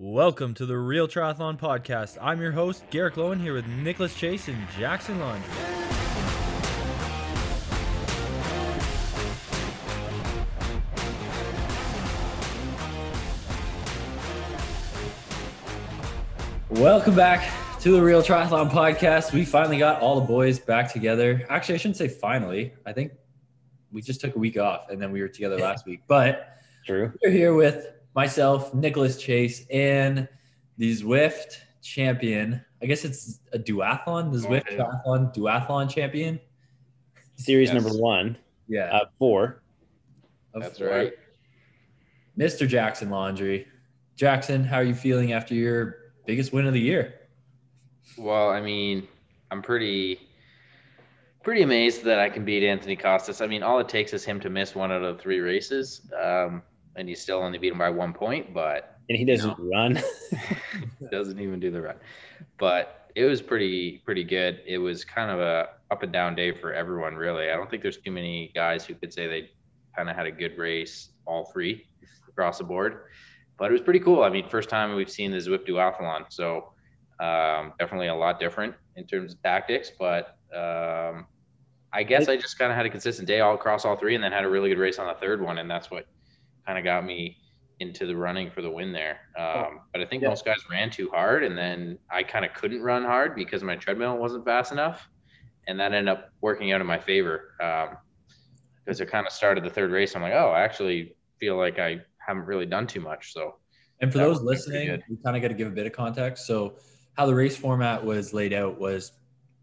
Welcome to the Real Triathlon Podcast. I'm your host, Garrick Loewen, here with Nicholas Chase and Jackson Laundry. Welcome back to the Real Triathlon Podcast. We finally got all the boys back together. Actually, I shouldn't say finally. I think we just took a week off and then we were together last week. But True. we're here with myself, Nicholas Chase, and the Zwift champion. I guess it's a duathlon, the Zwift Okay. triathlon duathlon champion. Series Yes. number one, Yeah. uh, four. of That's four. right. Mr. Jackson Laundry. Jackson, how are you feeling after your biggest win of the year? Well, I mean, I'm pretty pretty amazed that I can beat Anthony Costes. I mean, all it takes is him to miss one out of three races, um, and you still only beat him by one point, but And he doesn't run. doesn't even do the run. But it was pretty pretty good. It was kind of a up and down day for everyone, really. I don't think there's too many guys who could say they kind of had a good race, all three across the board. But it was pretty cool. I mean, first time we've seen the Zwift Duathlon, so um, definitely a lot different in terms of tactics. But um, I guess I just kind of had a consistent day all across all three, and then had a really good race on the third one, and that's what kind of got me into the running for the win there. Um, but I think Yeah. most guys ran too hard, and then I kind of couldn't run hard because my treadmill wasn't fast enough, and that ended up working out in my favor. Because it kind of started the third race, I'm like, oh, I actually feel like I haven't really done too much. So And for those listening, we kind of got to give a bit of context. So, how the race format was laid out was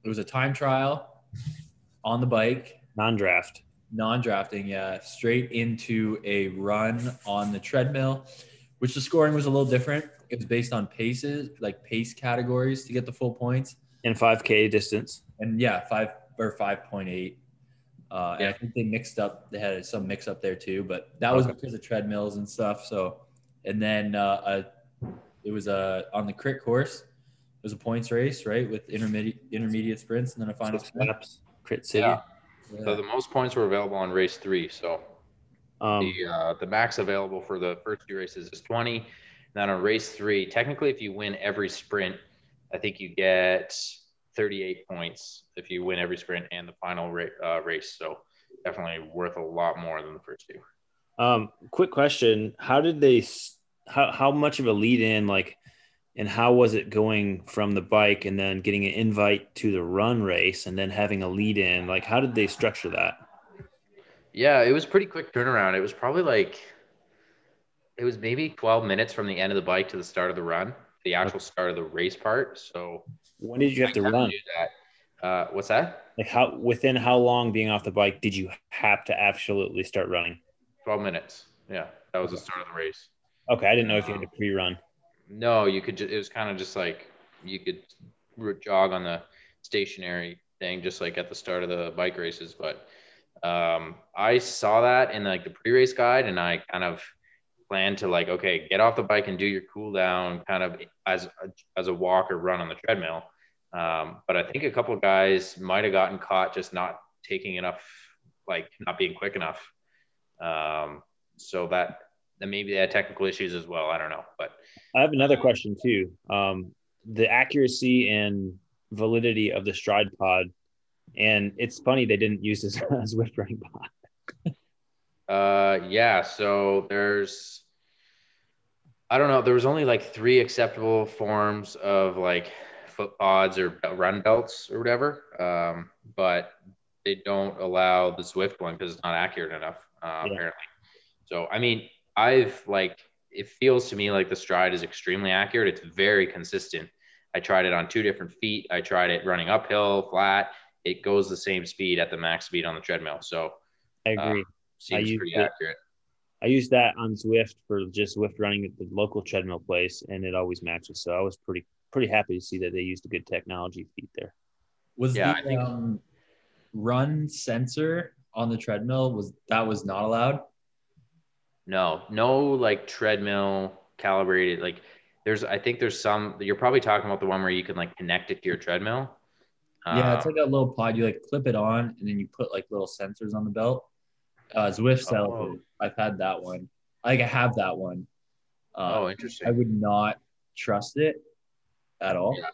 it was a time trial on the bike, Non-draft. Non-drafting, yeah, straight into a run on the treadmill, which the scoring was a little different. It was based on paces, like pace categories to get the full points. And 5K distance. And yeah, five or five point eight. Uh, and I think they mixed up. They had some mix up there too, but that was Okay. because of treadmills and stuff. So, and then uh, a, it was a on the crit course. It was a points race, right, with intermediate intermediate sprints and then a final sprint. Crit City. Yeah. Yeah. So the most points were available on race three. So Um, the uh, the max available for the first two races is 20. Then on race three, technically, if you win every sprint, I think you get 38 points if you win every sprint and the final ra- uh, race. So definitely worth a lot more than the first two. um, quick question: How did they? How how much of a lead in like? And how was it going from the bike and then getting an invite to the run race and then having a lead in? Like, how did they structure that? Yeah, it was pretty quick turnaround. It was probably like it was maybe 12 minutes from the end of the bike to the start of the run, the actual start of the race part. So When did you have to run? that. Uh, what's that? Like, how within how long being off the bike did you have to absolutely start running? 12 minutes. Yeah, that was the start of the race. Okay, I didn't know if you had to pre-run. No, you could. Ju- it was kind of just like you could jog on the stationary thing, just like at the start of the bike races. But um, I saw that in like the pre-race guide, and I kind of planned to like, okay, get off the bike and do your cool down, kind of as as a walk or run on the treadmill. Um, but I think a couple guys might have gotten caught just not taking enough, like not being quick enough. Um, so that. And maybe they had technical issues as well. I don't know, but I have another question too. Um, the accuracy and validity of the Stryd pod, and it's funny they didn't use this as Zwift running pod. Uh, yeah. So there's, I don't know. There was only like three acceptable forms of like foot pods or run belts or whatever. Um, but they don't allow the Zwift one because it's not accurate enough, uh, Yeah. apparently. So I mean, I've like it feels to me like the Stryd is extremely accurate. It's very consistent. I tried it on two different feet. I tried it running uphill, flat. It goes the same speed at the max speed on the treadmill. So I agree. Um, seems used pretty it. accurate. I used that on Zwift for just Zwift running at the local treadmill place, and it always matches. So I was pretty pretty happy to see that they used a good technology feat there. Was Yeah, the I think- um, run sensor on the treadmill was that was not allowed? No, no like treadmill calibrated. Like there's, I think there's some, you're probably talking about the one where you can like connect it to your treadmill. yeah, it's like a little pod. You like clip it on, and then you put like little sensors on the belt. Uh, Zwift sells Oh. I've had that one. Like I have that one. Uh, oh, interesting. I would not trust it at all. Yeah.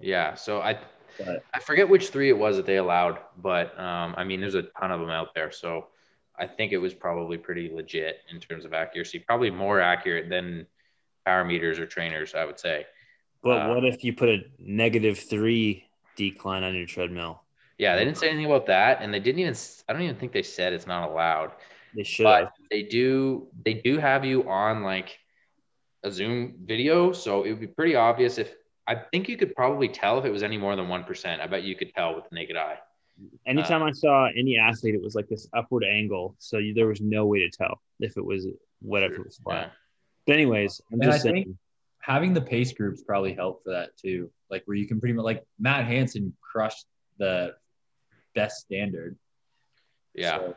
Yeah. So I But I forget which three it was that they allowed, but um, I mean, there's a ton of them out there. So I think it was probably pretty legit in terms of accuracy, probably more accurate than power meters or trainers, I would say. But Uh, what if you put a negative three decline on your treadmill? Yeah, they didn't say anything about that, and they didn't even. I don't even think they said it's not allowed. They should But they do. They do have you on like a Zoom video, so it would be pretty obvious if. I think you could probably tell if it was any more than one percent. I bet you could tell with the naked eye. Uh, Anytime I saw any athlete, it was like this upward angle, so you, there was no way to tell if it was whatever it was flat. Yeah. But anyways, I'm And just I saying. think- having the pace groups probably help for that too. Like where you can pretty much like Matt Hanson crushed the best standard. Yeah. So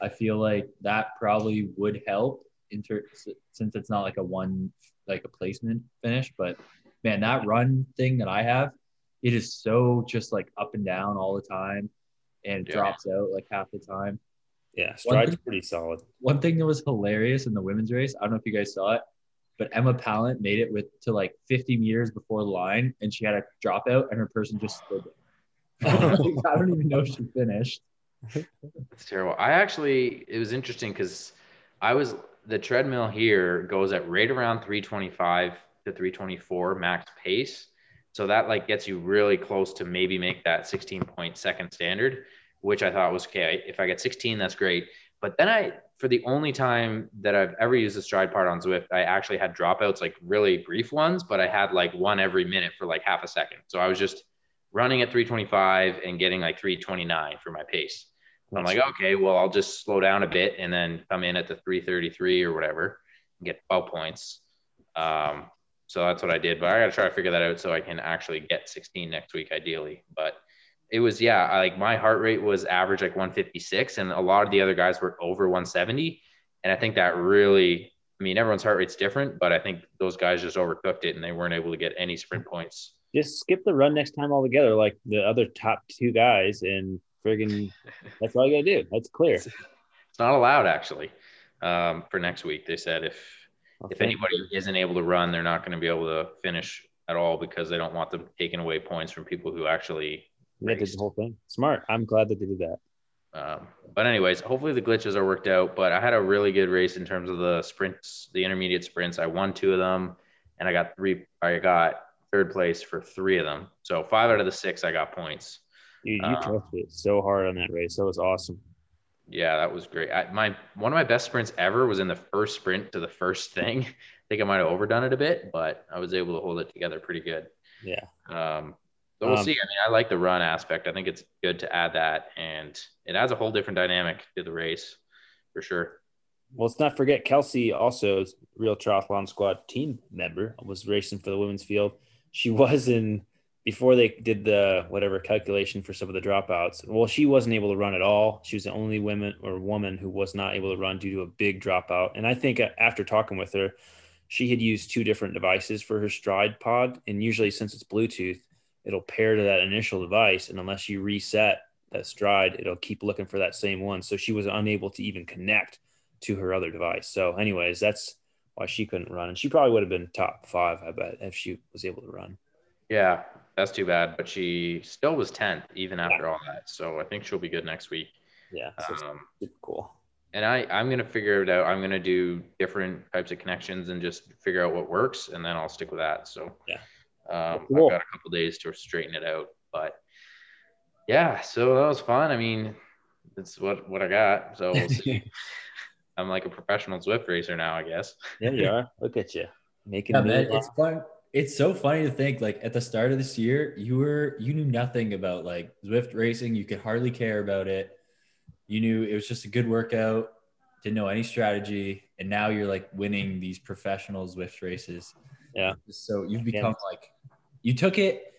I feel like that probably would help in ter- since it's not like a one like a placement finish. But man, that run thing that I have, it is so just like up and down all the time, and it Yeah. drops out like half the time. Yeah, Stryd's thing- pretty solid. One thing that was hilarious in the women's race, I don't know if you guys saw it, but Emma Pallant made it with to like 50 meters before the line, and she had a dropout, and her person just stood there. I don't even know if she finished. It's terrible. I actually, it was interesting because I was the treadmill here goes at right around 325 to 324 max pace. So that like gets you really close to maybe make that 16 point second standard, which I thought was okay. If I get 16, that's great. But then I, for the only time that I've ever used the Stryd part on Zwift, I actually had dropouts, like really brief ones, but I had like one every minute for like half a second. So I was just running at 325 and getting like 329 for my pace. I'm like, okay, well, I'll just slow down a bit and then come in at the 333 or whatever and get 12 points. Um, so that's what I did. But I got to try to figure that out so I can actually get 16 next week, ideally. But it was, yeah, I, like my heart rate was average like 156, and a lot of the other guys were over 170. And I think that really, I mean, everyone's heart rate's different, but I think those guys just overcooked it and they weren't able to get any sprint points. Just skip the run next time altogether, like the other top two guys, and friggin' that's all you gotta do. That's clear. It's not allowed actually um, for next week. They said if if anybody isn't able to run, they're not going to be able to finish at all because they don't want them taking away points from people who actually. Yeah, did the whole thing. Smart. I'm glad that they did that. Um, but anyways, hopefully the glitches are worked out. But I had a really good race in terms of the sprints, the intermediate sprints. I won two of them, and I got three. I got third place for three of them. So five out of the six, I got points. Dude, you Uh, crushed it so hard on that race. That was awesome. Yeah, that was great. I, my one of my best sprints ever was in the first sprint to the first thing. I think I might have overdone it a bit, but I was able to hold it together pretty good. Yeah. Um, so we'll Um, see. I mean, I like the run aspect. I think it's good to add that, and it adds a whole different dynamic to the race, for sure. Well, let's not forget Kelsey, also is real triathlon squad team member, was racing for the women's field. She was in before they did the whatever calculation for some of the dropouts. Well, she wasn't able to run at all. She was the only woman or woman who was not able to run due to a big dropout. And I think after talking with her, she had used two different devices for her Stryd pod. And usually, since it's Bluetooth, it'll pair to that initial device. And unless you reset that Stryd, it'll keep looking for that same one. So she was unable to even connect to her other device. So, anyways, that's why she couldn't run. And she probably would have been top five, I bet, if she was able to run. Yeah, that's too bad, but she still was 10th even after all that. So I think she'll be good next week. Yeah. Um, super cool. and I, I'm gonna figure it out. I'm gonna do different types of connections and just figure out what works, and then I'll stick with that. So Yeah. um, Cool. I've got a couple days to straighten it out, but yeah, so that was fun. I mean, that's what what I got. So we'll see. I'm like a professional Zwift racer now, I guess. Yeah, you are. Look at you making Yeah, man, it's fun. It's so funny to think like at the start of this year, you were you knew nothing about like Zwift racing. You could hardly care about it. You knew it was just a good workout. Didn't know any strategy, and now you're like winning these professional Zwift races. Yeah. So you've Yeah. become like you took it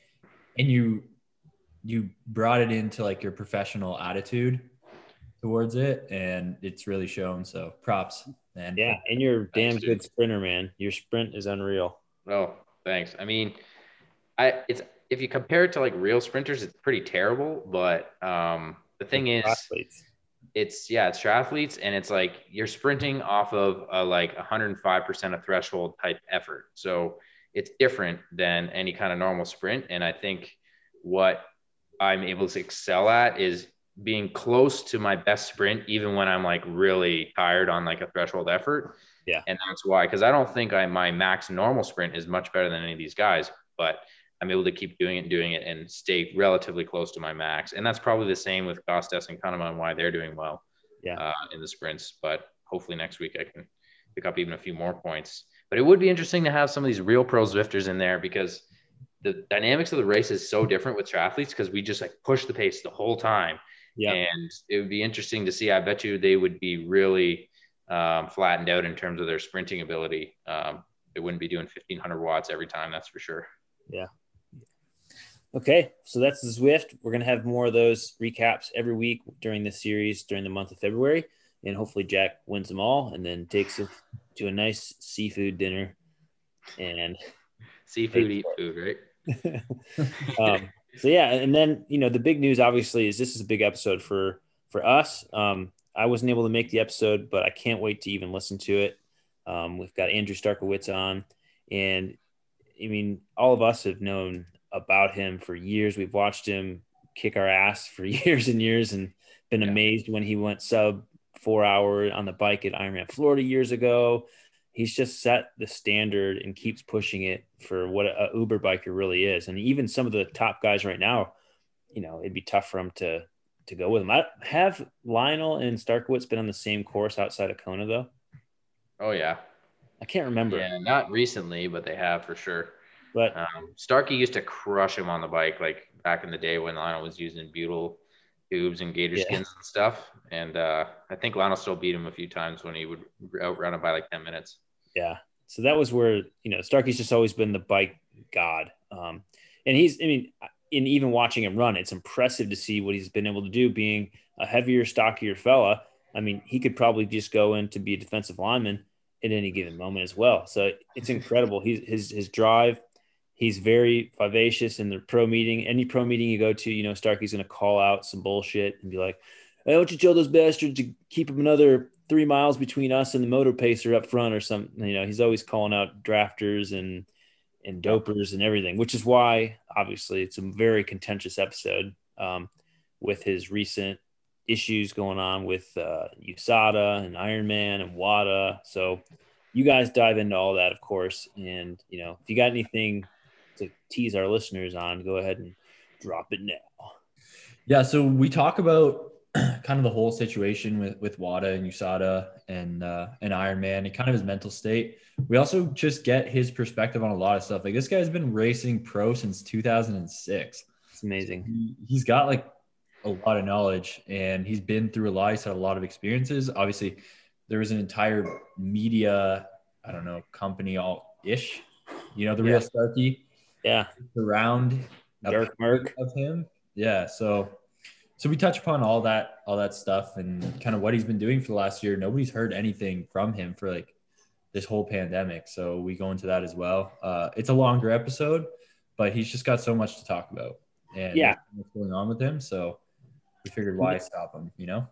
and you you brought it into like your professional attitude towards it, and it's really shown. So props, man. Yeah, and you're damn good sprinter, man. Your sprint is unreal. Oh, thanks. I mean, I it's if you compare it to like real sprinters, it's pretty terrible. But um, the thing is, Athletes. it's yeah, it's triathletes, and it's like you're sprinting off of a like 105% of threshold type effort. So it's different than any kind of normal sprint. And I think what I'm able to excel at is being close to my best sprint, even when I'm like really tired on like a threshold effort. Yeah. And that's why, because I don't think I my max normal sprint is much better than any of these guys, but I'm able to keep doing it and doing it and stay relatively close to my max. And that's probably the same with Costes and and why they're doing well yeah. uh, in the sprints. But hopefully next week I can pick up even a few more points. But it would be interesting to have some of these real pro Zwifters in there because the dynamics of the race is so different with triathletes because we just like push the pace the whole time. Yeah. And it would be interesting to see. I bet you they would be really um, flattened out in terms of their sprinting ability. Um, they wouldn't be doing 1500 watts every time. That's for sure. Yeah. Okay, so that's the Zwift. We're gonna have more of those recaps every week during the series during the month of February, and hopefully Jack wins them all and then takes it to a nice seafood dinner. And seafood, eat food, right? um, so yeah, and then you know the big news obviously is this is a big episode for for us. Um, I wasn't able to make the episode, but I can't wait to even listen to it. Um, we've got Andrew Starykowicz on, and I mean, all of us have known about him for years. We've watched him kick our ass for years and years and been yeah. amazed when he went sub four hour on the bike at Ironman Florida years ago. He's just set the standard and keeps pushing it for what a Uber biker really is. And even some of the top guys right now, you know, it'd be tough for him to to go with him. I have Lionel and Starykowicz been on the same course outside of Kona though. Oh yeah. I can't remember. Yeah, not recently, but they have for sure. But um, Starky used to crush him on the bike, like back in the day when Lionel was using butyl tubes and gator yeah. skins and stuff. And uh, I think Lionel still beat him a few times when he would outrun him by like 10 minutes. Yeah. So that was where, you know, Starky's just always been the bike god. Um, and he's, I mean, in even watching him run, it's impressive to see what he's been able to do being a heavier, stockier fella. I mean, he could probably just go in to be a defensive lineman at any given moment as well. So it's incredible. He's his his drive, He's very vivacious in the pro meeting. Any pro meeting you go to, you know, Starky's going to call out some bullshit and be like, "I want you tell those bastards to keep them another three miles between us and the motor pacer up front or something." You know, he's always calling out drafters and and dopers and everything, which is why obviously it's a very contentious episode um, with his recent issues going on with uh, USADA and Ironman and WADA. So you guys dive into all that, of course. And you know, if you got anything to tease our listeners on, go ahead and drop it now. Yeah, so we talk about kind of the whole situation with with Wada and USADA and uh, and Ironman and kind of his mental state. We also just get his perspective on a lot of stuff. Like this guy's been racing pro since 2006. It's amazing. He, he's got like a lot of knowledge and he's been through a lot. He's had a lot of experiences. Obviously, there was an entire media, I don't know, company all ish. You know, the yeah. real Starky yeah around Dark Merc of him. Yeah, so so we touch upon all that all that stuff and kind of what he's been doing for the last year. Nobody's heard anything from him for like this whole pandemic, so we go into that as well. Uh, it's a longer episode, but he's just got so much to talk about and yeah, what's going on with him. So we figured why stop him, you know.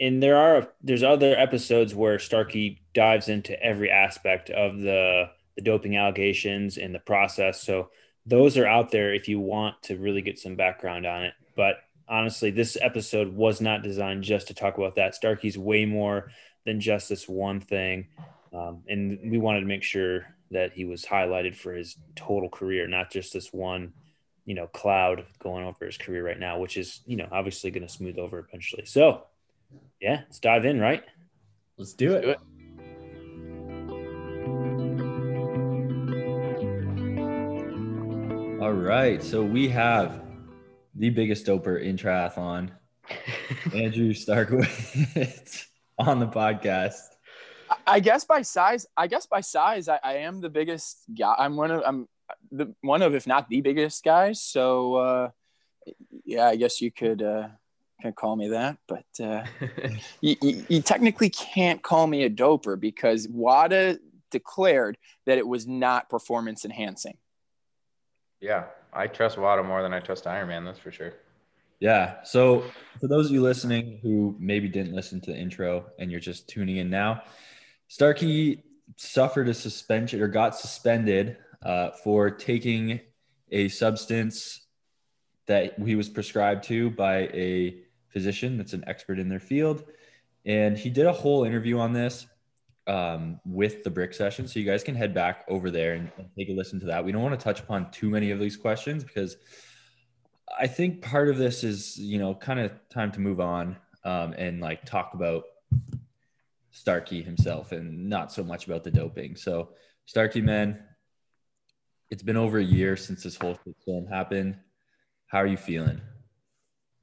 And there are there's other episodes where Starky dives into every aspect of the the doping allegations and the process. So those are out there if you want to really get some background on it. But honestly, this episode was not designed just to talk about that. Starky's way more than just this one thing. Um, and we wanted to make sure that he was highlighted for his total career, not just this one, you know, cloud going over his career right now, which is, you know, obviously going to smooth over eventually. So, yeah, let's dive in, right? Let's do it. Let's do it. All right. So we have the biggest doper in triathlon, Andrew Starykowicz, on the podcast. I guess by size, I guess by size, I, I, am the biggest guy. I'm one of, I'm the one of, if not the biggest guys. So, uh, yeah, I guess you could, uh, can call me that, but uh, you, you, you, technically can't call me a doper because WADA declared that it was not performance enhancing. Yeah, I trust Wada more than I trust Ironman. That's for sure. Yeah. So for those of you listening who maybe didn't listen to the intro and you're just tuning in now, Starky suffered a suspension or got suspended uh, for taking a substance that he was prescribed to by a physician that's an expert in their field. And he did a whole interview on this um, with the brick session. So you guys can head back over there and, and take a listen to that. We don't want to touch upon too many of these questions because I think part of this is, you know, kind of time to move on um, and like talk about Starky himself and not so much about the doping. So, Starky, man, it's been over a year since this whole storm happened. How are you feeling?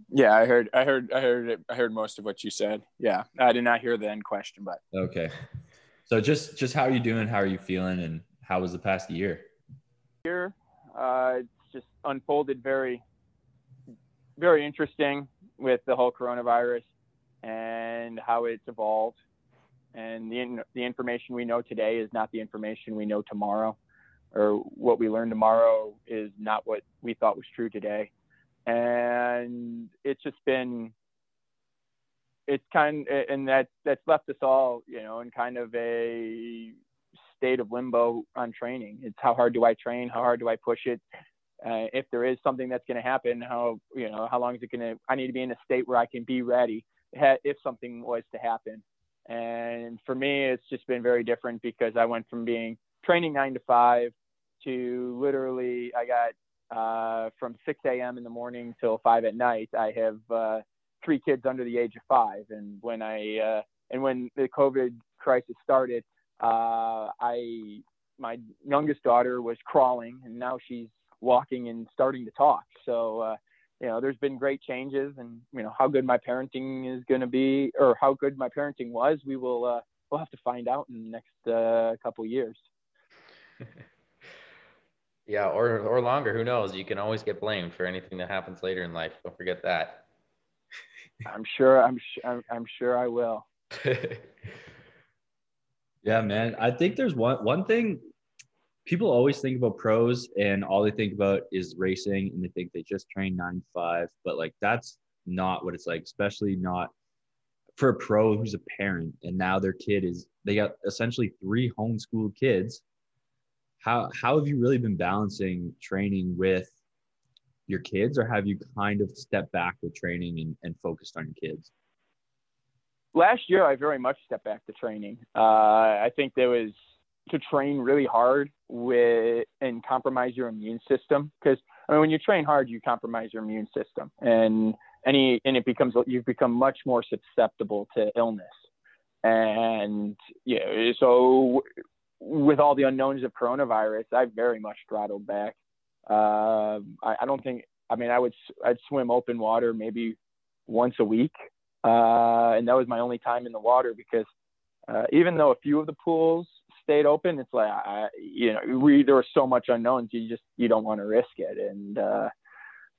Yeah, I heard, I heard, I heard it. I heard most of what you said. Yeah, I did not hear the end question, but okay. So just, just how are you doing? How are you feeling? And how was the past year? Year, uh, it's just unfolded very, very interesting with the whole coronavirus and how it's evolved. And the the information we know today is not the information we know tomorrow, or what we learn tomorrow is not what we thought was true today and it's just been it's kind of, and that that's left us all you know in kind of a state of limbo on training it's how hard do i train how hard do i push it uh, if there is something that's going to happen how you know how long is it going to i need to be in a state where i can be ready if something was to happen and for me it's just been very different because i went from being training nine to five to literally i got uh, from 6 a.m. in the morning till 5 at night. I have uh, three kids under the age of five, and when I uh, and when the COVID crisis started, uh, I my youngest daughter was crawling, and now she's walking and starting to talk. So. Uh, you know, there's been great changes, and you know how good my parenting is going to be, or how good my parenting was. We will uh, we'll have to find out in the next uh, couple years. Yeah, or or longer. Who knows? You can always get blamed for anything that happens later in life. Don't forget that. I'm sure. I'm I'm, I'm sure I will. yeah, man. I think there's one one thing people always think about pros and all they think about is racing and they think they just train nine five, but like that's not what it's like, especially not for a pro who's a parent and now their kid is they got essentially three homeschooled kids how how have you really been balancing training with your kids or have you kind of stepped back with training and, and focused on your kids? Last year i very much stepped back to training. Uh, i think there was to train really hard with and compromise your immune system because i mean when you train hard you compromise your immune system and any and it becomes you've become much more susceptible to illness. And yeah so with all the unknowns of coronavirus, I very much throttled back. Uh, I, I, don't think. I mean, I would I'd swim open water maybe once a week, uh, and that was my only time in the water because uh, even though a few of the pools stayed open, it's like I, you know we there was so much unknowns. You just you don't want to risk it, and uh,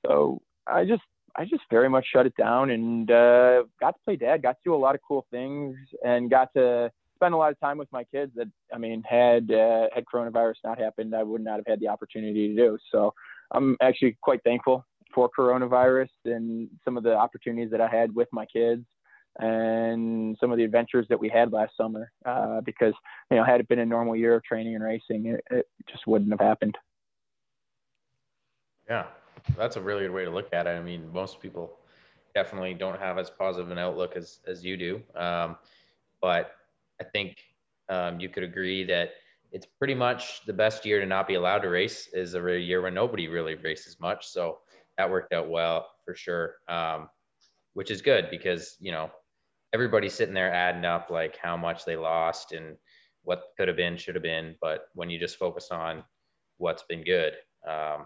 so I just I just very much shut it down and uh, got to play dad, got to do a lot of cool things, and got to spend a lot of time with my kids that I mean had uh, had coronavirus not happened I would not have had the opportunity to do. So I'm actually quite thankful for coronavirus and some of the opportunities that I had with my kids and some of the adventures that we had last summer uh, because you know had it been a normal year of training and racing it, it just wouldn't have happened. Yeah. That's a really good way to look at it. I mean most people definitely don't have as positive an outlook as as you do. Um, but I think um, you could agree that it's pretty much the best year to not be allowed to race is a year when nobody really races much. So that worked out well for sure, um, which is good because you know everybody's sitting there adding up like how much they lost and what could have been, should have been. But when you just focus on what's been good, um,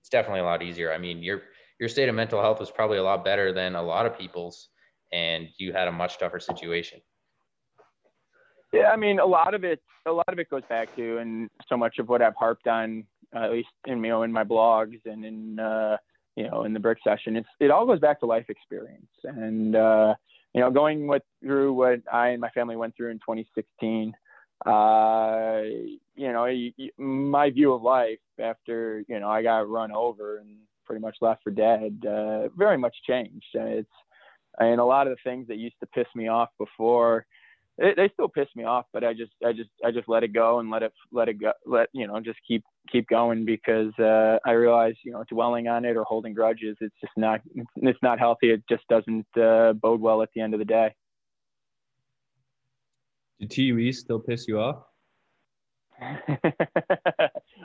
it's definitely a lot easier. I mean, your your state of mental health was probably a lot better than a lot of people's, and you had a much tougher situation. Yeah, I mean, a lot of it, a lot of it goes back to, and so much of what I've harped on, uh, at least in you know in my blogs and in uh, you know in the brick session, it's it all goes back to life experience, and uh, you know going with, through what I and my family went through in 2016. Uh, you know, my view of life after you know I got run over and pretty much left for dead uh, very much changed. And it's and a lot of the things that used to piss me off before they, they still piss me off, but I just I just I just let it go and let it let it go let you know just keep keep going because uh, I realize you know dwelling on it or holding grudges it's just not it's not healthy. It just doesn't uh, bode well at the end of the day. Do TUE still piss you off?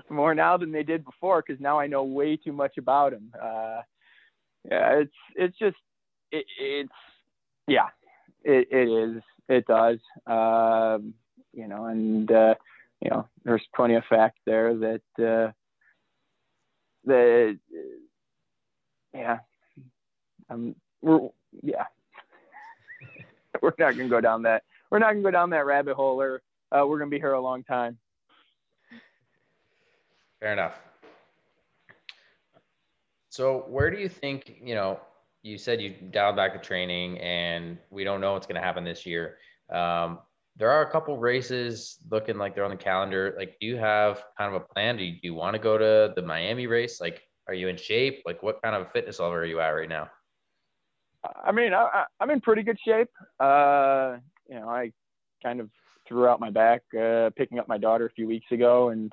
More now than they did before because now I know way too much about them. Uh, yeah, it's it's just it, it's yeah, it, it is it does. Um, you know, and uh, you know, there's plenty of fact there that uh, that yeah, um, we're yeah, we're not gonna go down that we're not gonna go down that rabbit hole, or uh, we're gonna be here a long time. Fair enough. So, where do you think you know you said you dialed back the training and we don't know what's going to happen this year. Um, there are a couple races looking like they're on the calendar. Like, do you have kind of a plan? Do you, you want to go to the Miami race? Like, are you in shape? Like, what kind of fitness level are you at right now? I mean, I, am in pretty good shape. Uh, you know, I kind of threw out my back uh, picking up my daughter a few weeks ago, and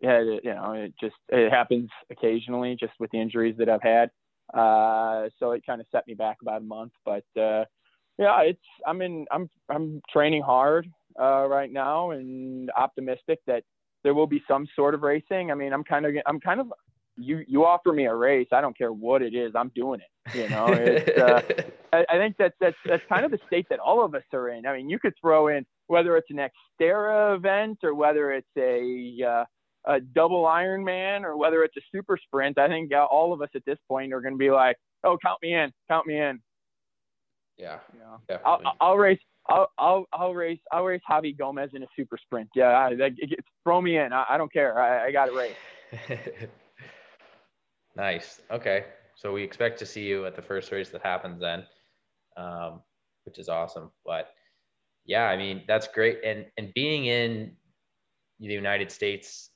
yeah, you know, it just it happens occasionally, just with the injuries that I've had. Uh, so it kind of set me back about a month, but, uh, yeah, it's, I'm in, I'm, I'm training hard, uh, right now and optimistic that there will be some sort of racing. I mean, I'm kind of, I'm kind of, you, you offer me a race. I don't care what it is. I'm doing it. You know, it's, uh, I, I think that's, that's, that's kind of the state that all of us are in. I mean, you could throw in whether it's an Xterra event or whether it's a, uh, a double Ironman or whether it's a super sprint, I think all of us at this point are going to be like, "Oh, count me in, count me in." Yeah, yeah. I'll, I'll race. I'll, I'll, I'll race. I'll race Javi Gomez in a super sprint. Yeah, I, I, throw me in. I, I don't care. I, I got it race. nice. Okay, so we expect to see you at the first race that happens then, um, which is awesome. But yeah, I mean that's great. And and being in the United States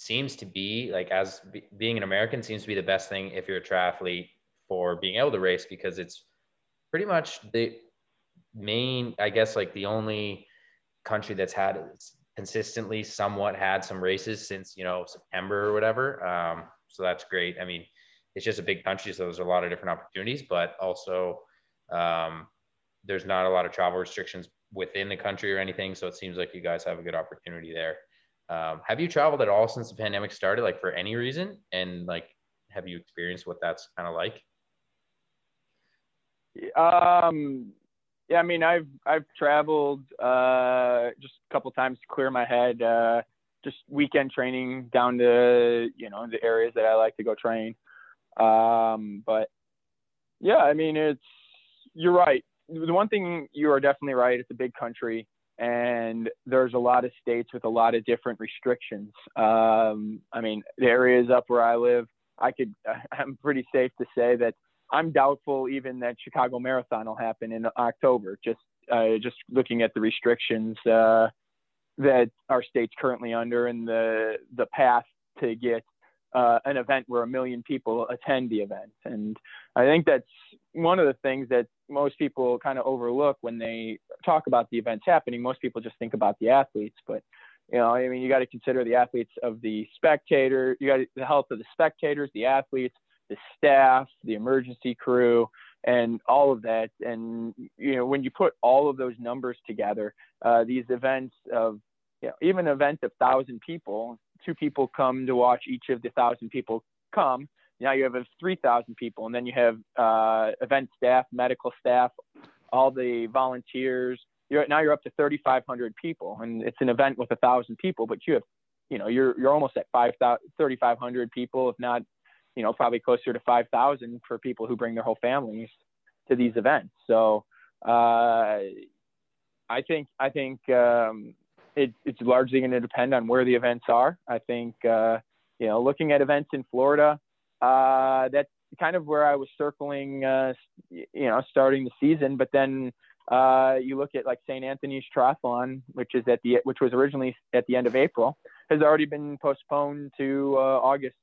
seems to be like as be, being an American seems to be the best thing if you're a triathlete for being able to race because it's pretty much the main, I guess, like the only country that's had consistently somewhat had some races since you know September or whatever. Um, so that's great. I mean, it's just a big country, so there's a lot of different opportunities, but also um, there's not a lot of travel restrictions within the country or anything. So it seems like you guys have a good opportunity there. Um, have you traveled at all since the pandemic started, like for any reason? And like, have you experienced what that's kind of like? Um, yeah, I mean, I've I've traveled uh, just a couple times to clear my head. Uh, just weekend training down to you know the areas that I like to go train. Um, but yeah, I mean, it's you're right. The one thing you are definitely right. It's a big country and there's a lot of states with a lot of different restrictions. Um, I mean, the areas up where I live, I could, I'm pretty safe to say that I'm doubtful even that Chicago Marathon will happen in October. Just, uh, just looking at the restrictions uh, that our state's currently under and the the path to get uh, an event where a million people attend the event. And I think that's one of the things that most people kind of overlook when they talk about the events happening. Most people just think about the athletes, but you know, I mean, you got to consider the athletes of the spectator. You got the health of the spectators, the athletes, the staff, the emergency crew, and all of that. And you know, when you put all of those numbers together, uh, these events of you know, even an event of thousand people, two people come to watch each of the thousand people come. Now you have 3,000 people, and then you have uh, event staff, medical staff, all the volunteers. You're, now you're up to 3,500 people, and it's an event with a thousand people, but you have, you know, you're you're almost at 3,500 people, if not, you know, probably closer to 5,000 for people who bring their whole families to these events. So uh, I think I think um, it, it's largely going to depend on where the events are. I think, uh, you know, looking at events in Florida, uh, that's kind of where I was circling, uh, you know, starting the season. But then uh, you look at like St. Anthony's Triathlon, which is at the which was originally at the end of April, has already been postponed to uh, August,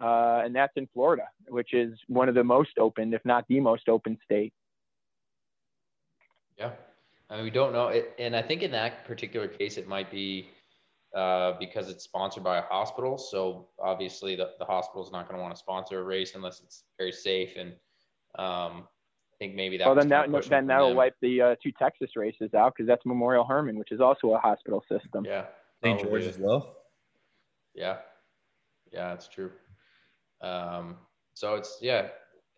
uh, and that's in Florida, which is one of the most open, if not the most open state. Yeah, I mean, we don't know it, and I think in that particular case, it might be uh, because it's sponsored by a hospital. So obviously, the, the hospital is not going to want to sponsor a race unless it's very safe. And um, I think maybe that. Well, then that then that'll them. wipe the uh, two Texas races out because that's Memorial Hermann, which is also a hospital system. Yeah, St. George as well. Yeah, yeah, that's true. Um, so it's yeah,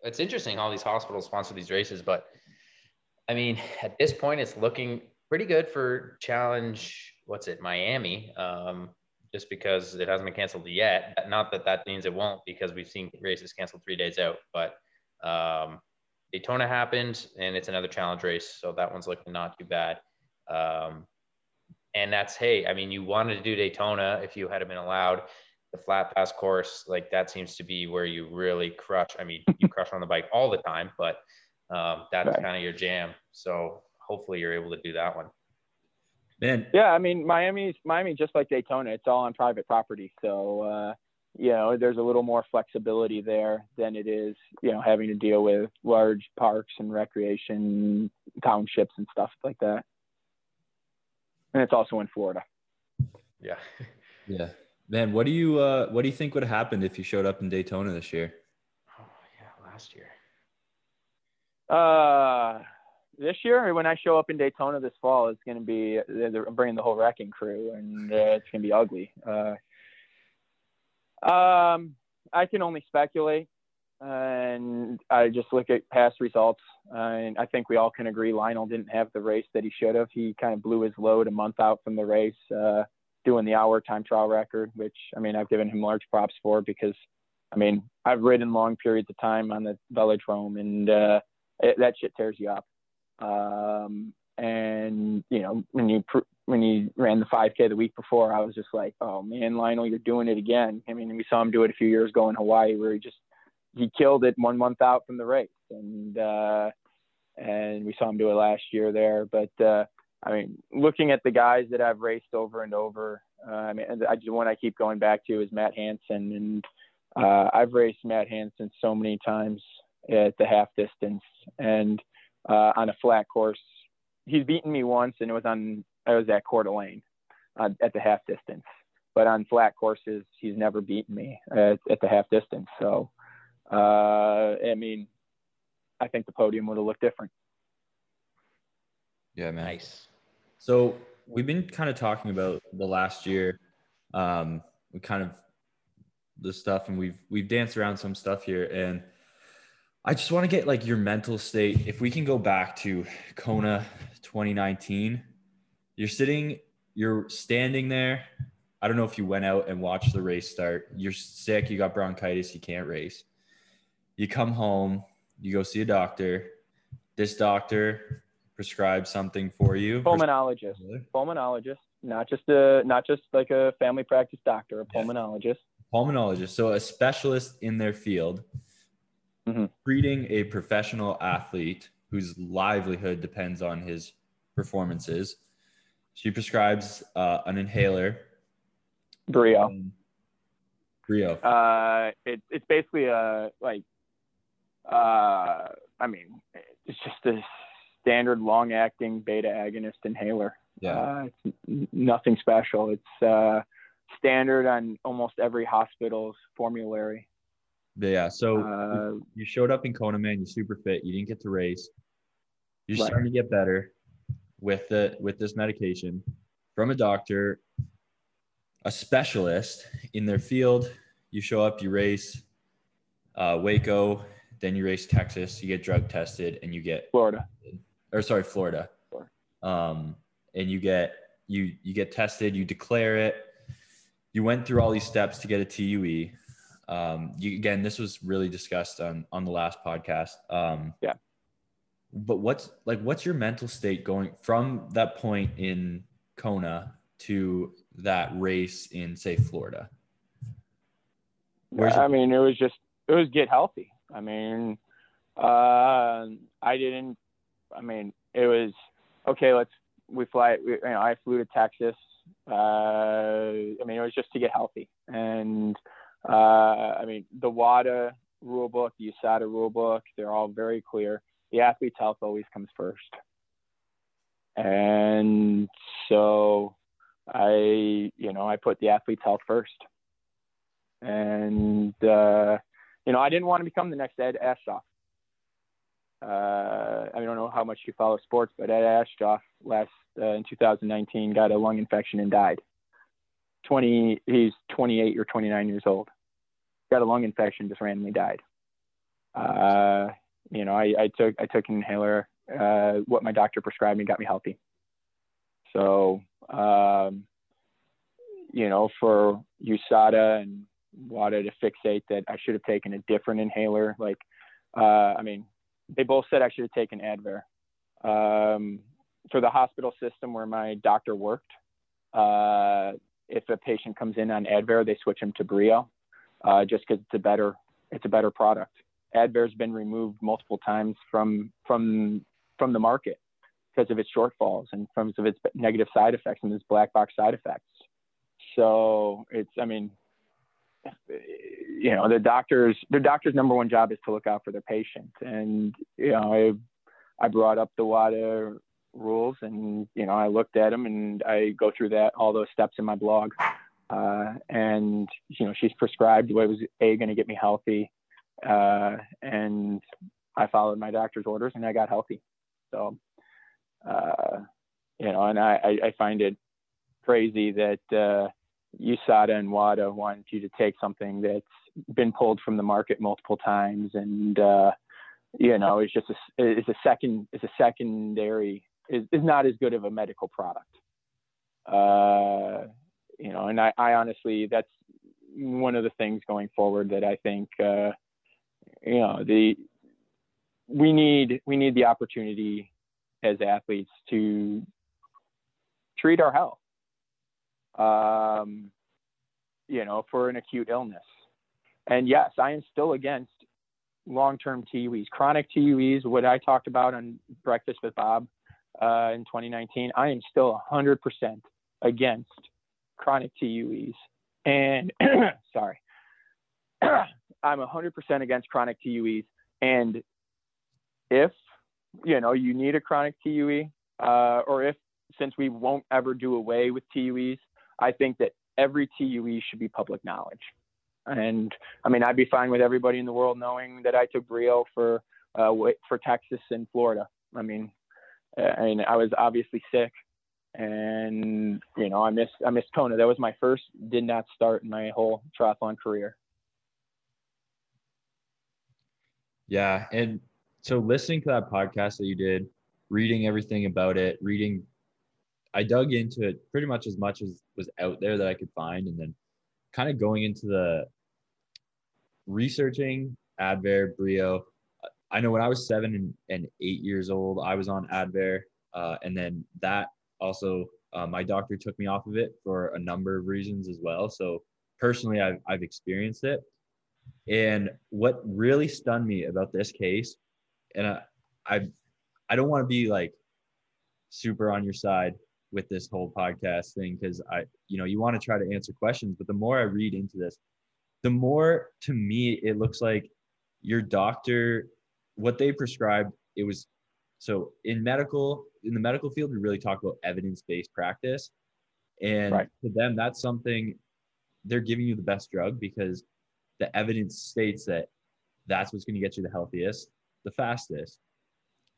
it's interesting how these hospitals sponsor these races, but I mean, at this point, it's looking pretty good for Challenge. What's it, Miami? Um, just because it hasn't been canceled yet. Not that that means it won't, because we've seen races canceled three days out. But um, Daytona happened, and it's another challenge race, so that one's looking not too bad. Um, and that's hey, I mean, you wanted to do Daytona if you had been allowed. The flat pass course, like that, seems to be where you really crush. I mean, you crush on the bike all the time, but um, that's right. kind of your jam. So hopefully you're able to do that one. Man. Yeah, I mean Miami's Miami just like Daytona, it's all on private property. So uh, you know, there's a little more flexibility there than it is, you know, having to deal with large parks and recreation townships and stuff like that. And it's also in Florida. Yeah. yeah. Man, what do you uh what do you think would have happened if you showed up in Daytona this year? Oh yeah, last year. Uh, this year when I show up in Daytona this fall, it's going to be they're bringing the whole wrecking crew, and uh, it's going to be ugly. Uh, um, I can only speculate, and I just look at past results, uh, and I think we all can agree Lionel didn't have the race that he should have. He kind of blew his load a month out from the race, uh, doing the hour time trial record, which I mean I've given him large props for because I mean I've ridden long periods of time on the velodrome and. It, that shit tears you up. Um, and you know when you pr- when you ran the 5K the week before, I was just like, oh man, Lionel, you're doing it again. I mean, we saw him do it a few years ago in Hawaii, where he just he killed it one month out from the race, and uh, and we saw him do it last year there. But uh, I mean, looking at the guys that I've raced over and over, uh, I mean, I, the one I keep going back to is Matt Hanson, and uh, I've raced Matt Hanson so many times at the half distance and uh, on a flat course. He's beaten me once, and it was on I was at Coeur d'Alene uh, at the half distance. But on flat courses, he's never beaten me at, at the half distance. So, uh, I mean, I think the podium would have looked different. Yeah, man. Nice. So we've been kind of talking about the last year. Um, we kind of the stuff, and we've we've danced around some stuff here, and I just want to get like your mental state. If we can go back to Kona 2019, you're sitting, you're standing there. I don't know if you went out and watched the race start. You're sick, you got bronchitis, you can't race. You come home, you go see a doctor. This doctor prescribes something for you. Pulmonologist. Pulmonologist, not just a not just like a family practice doctor, a pulmonologist. Yeah. Pulmonologist, so a specialist in their field mm-hmm. treating a professional athlete whose livelihood depends on his performances. She prescribes uh, an inhaler. Breo. Um, Breo. Uh, it, it's basically a like, uh, I mean, it's just a standard long-acting beta agonist inhaler. Yeah. Uh, it's nothing special. It's uh, standard on almost every hospital's formulary. Yeah. So uh, you showed up in Kona, man. You're super fit. You didn't get to race. You're right. starting to get better with the with this medication from a doctor, a specialist in their field. You show up, you race uh, Waco, then you race Texas. You get drug tested, and you get Florida, or sorry, Florida. Florida. Um, and you get you you get tested. You declare it. You went through all these steps to get a TUE um, you, again, this was really discussed on on the last podcast. Um, yeah. But what's like, what's your mental state going from that point in Kona to that race in say Florida? Where's I mean, it was just it was get healthy. I mean, uh, I didn't. I mean, it was okay. Let's we fly. We, you know, I flew to Texas. Uh, I mean, it was just to get healthy and uh, I mean, the WADA rule book, the USADA rule book, they're all very clear. The athlete's health always comes first. And so I, you know, I put the athlete's health first. And, uh, you know, I didn't want to become the next Ed Aschoff. Uh, I don't know how much you follow sports, but Ed Aschoff last uh, in 2019 got a lung infection and died. 20, he's 28 or 29 years old. Got a lung infection, just randomly died. Uh, you know, I, I took I took an inhaler. Uh, what my doctor prescribed me got me healthy. So, um, you know, for USADA and WADA to fixate that I should have taken a different inhaler, like, uh, I mean, they both said I should have taken Advair. Um, for the hospital system where my doctor worked, uh, if a patient comes in on Advair, they switch them to Breo, uh, just because it's a better it's a better product. Advair's been removed multiple times from from from the market because of its shortfalls and from of its negative side effects and its black box side effects. So it's, I mean, you know, the doctors, the doctor's number one job is to look out for their patient. And, you know, I, I brought up the WADA rules and, you know, I looked at them and I go through that, all those steps in my blog. Uh, and, you know, she's prescribed what was A, going to get me healthy. Uh, and I followed my doctor's orders and I got healthy. So, uh, you know, and I, I find it crazy that uh, USADA and WADA want you to take something that's been pulled from the market multiple times, and uh, you know, it's just a, is a second it's a secondary is, is not as good of a medical product. Uh, you know, and I, I honestly that's one of the things going forward that I think uh, you know the we need we need the opportunity as athletes to treat our health. Um, you know for an acute illness. And yes i am still against long-term tues chronic tues what i talked about on breakfast with bob uh, in 2019 i am still 100% against chronic tues and sorry i'm 100% against chronic tues and if you know you need a chronic TUE, uh, or if since we won't ever do away with TUEs, I think that every TUE should be public knowledge. And I mean, I'd be fine with everybody in the world knowing that I took Breo for uh, for Texas and Florida. I mean, Uh, I mean, I was obviously sick, and you know, I missed I missed Kona. That was my first did not start in my whole triathlon career. Yeah, and so listening to that podcast that you did, reading everything about it, reading, I dug into it pretty much as much as was out there that I could find, and then kind of going into the researching Advair, Breo. I know when I was seven and, and eight years old, I was on Advair, uh, and then that also uh, my doctor took me off of it for a number of reasons as well. So personally, I've I've experienced it, and what really stunned me about this case and I, I, I don't want to be like super on your side with this whole podcast thing because I, you know, you want to try to answer questions, but the more I read into this, the more to me it looks like your doctor, what they prescribed, it was so in medical, in the medical field, we really talk about evidence-based practice. And right. to them, that's something they're giving you the best drug because the evidence states that that's what's going to get you the healthiest the fastest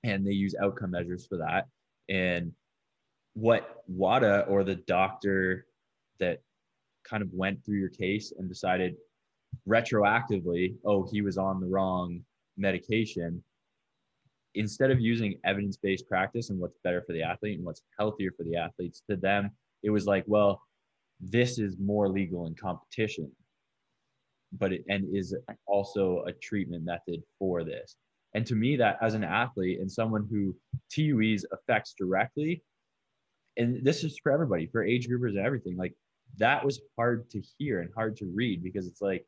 and they use outcome measures for that and what wada or the doctor that kind of went through your case and decided retroactively oh he was on the wrong medication instead of using evidence-based practice and what's better for the athlete and what's healthier for the athletes to them it was like well this is more legal in competition but it and is also a treatment method for this. And to me, that as an athlete and someone who TUEs affects directly, and this is for everybody, for age groupers and everything, like that was hard to hear and hard to read because it's like,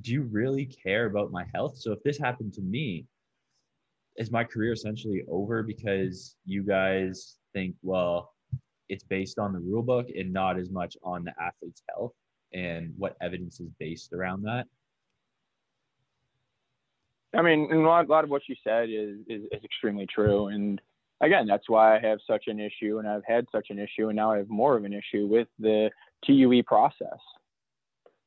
do you really care about my health? So if this happened to me, is my career essentially over because you guys think, well, it's based on the rule book and not as much on the athlete's health and what evidence is based around that? I mean, a lot, a lot of what you said is, is, is extremely true. And, again, that's why I have such an issue, and I've had such an issue, and now I have more of an issue with the TUE process.